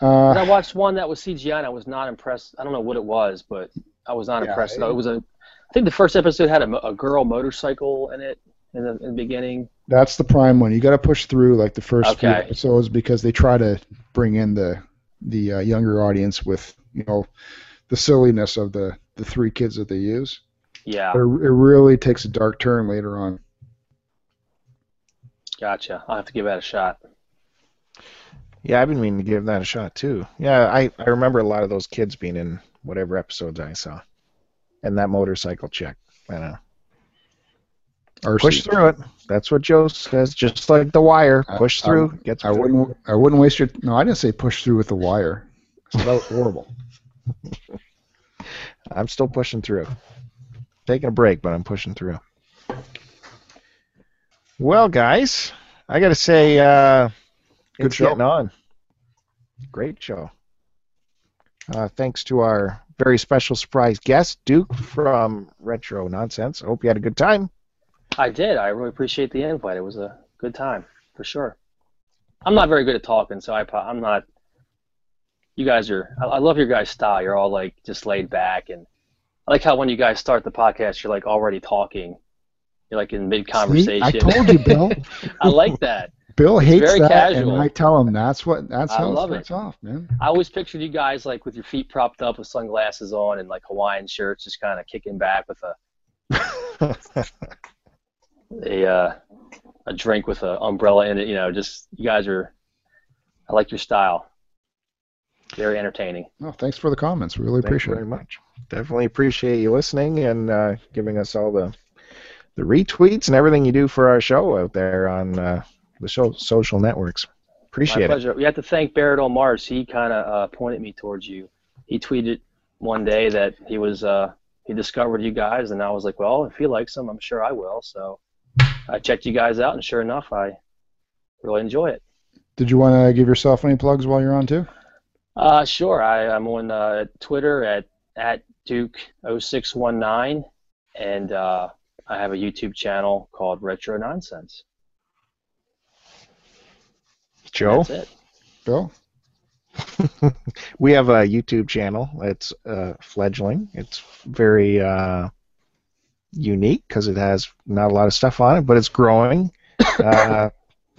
Uh, I watched one that was CGI and I was not impressed. I don't know what it was, but I was not Yeah, impressed. it- it was a. I think the first episode had a, a girl motorcycle in it in the, in the beginning. that's the Prime one. You got to push through like the first few episodes because they try to bring in the the uh, younger audience with you know the silliness of the the three kids that they use. Yeah, But it, it really takes a dark turn later on. gotcha. I'll have to give that a shot. Yeah, I've been meaning to give that a shot too. Yeah, I, I remember a lot of those kids being in whatever episodes I saw. And that motorcycle check. I know. Arcee. Push through it. That's what Joe says. Just like the wire. Push I- through. Gets I wouldn't. I wouldn't waste your. No, I didn't say push through with the wire. So that was horrible. I'm still pushing through. Taking a break, but I'm pushing through. Well, guys, I got to say, uh, Good it's show. getting on. Great show. Uh, thanks to our very special surprise guest, Duke from Retro Nonsense. I hope you had a good time. I did. I really appreciate the invite. It was a good time for sure. I'm not very good at talking, so I I'm not. You guys are. I, I love your guys' style. You're all like just laid back, and I like how when you guys start the podcast, you're like already talking. You're like in mid conversation. I told you, Bill. I like that. Bill hates very that, casual. and I tell him that's what that's I how love it it. off, man. I always pictured you guys like with your feet propped up with sunglasses on and like Hawaiian shirts, just kind of kicking back with a a uh, a drink with an umbrella in it. You know, just you guys are. I like your style. Very entertaining. No, thanks for the comments. We really Thank you appreciate very it. much. Definitely appreciate you listening and uh, giving us all the the retweets and everything you do for our show out there on uh, the show, social networks. My Appreciate it. pleasure. We have to thank Barrett on Mars. He kind of uh, pointed me towards you. He tweeted one day that he was uh, he discovered you guys, and I was like, well, if he likes them, I'm sure I will. So I checked you guys out, and sure enough, I really enjoy it. Did you want to give yourself any plugs while you're on too? Uh, sure. I, I'm on uh, Twitter at at Duke0619, and uh, I have a YouTube channel called Retro Nonsense. Joe, That's it. Bill? we have a YouTube channel. It's uh, fledgling. It's very uh, unique because it has not a lot of stuff on it, but it's growing. Uh,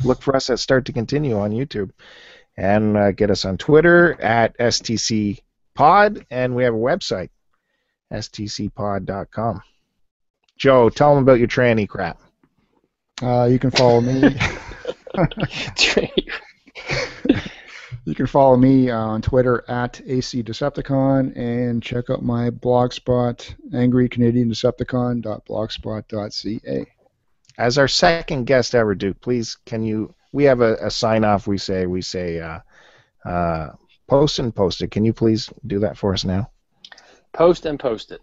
look for us at Start to Continue on YouTube, and uh, get us on Twitter at STC Pod, and we have a website, stcpod.com. Joe, tell them about your tranny crap. Uh, you can follow me. you can follow me on Twitter at AC Decepticon and check out my blogspot, angrycanadiandecepticon.blogspot.ca. As our second guest ever, Duke, please can you? We have a, a sign off. We say we say uh, uh, post and post it. Can you please do that for us now? Post and post it.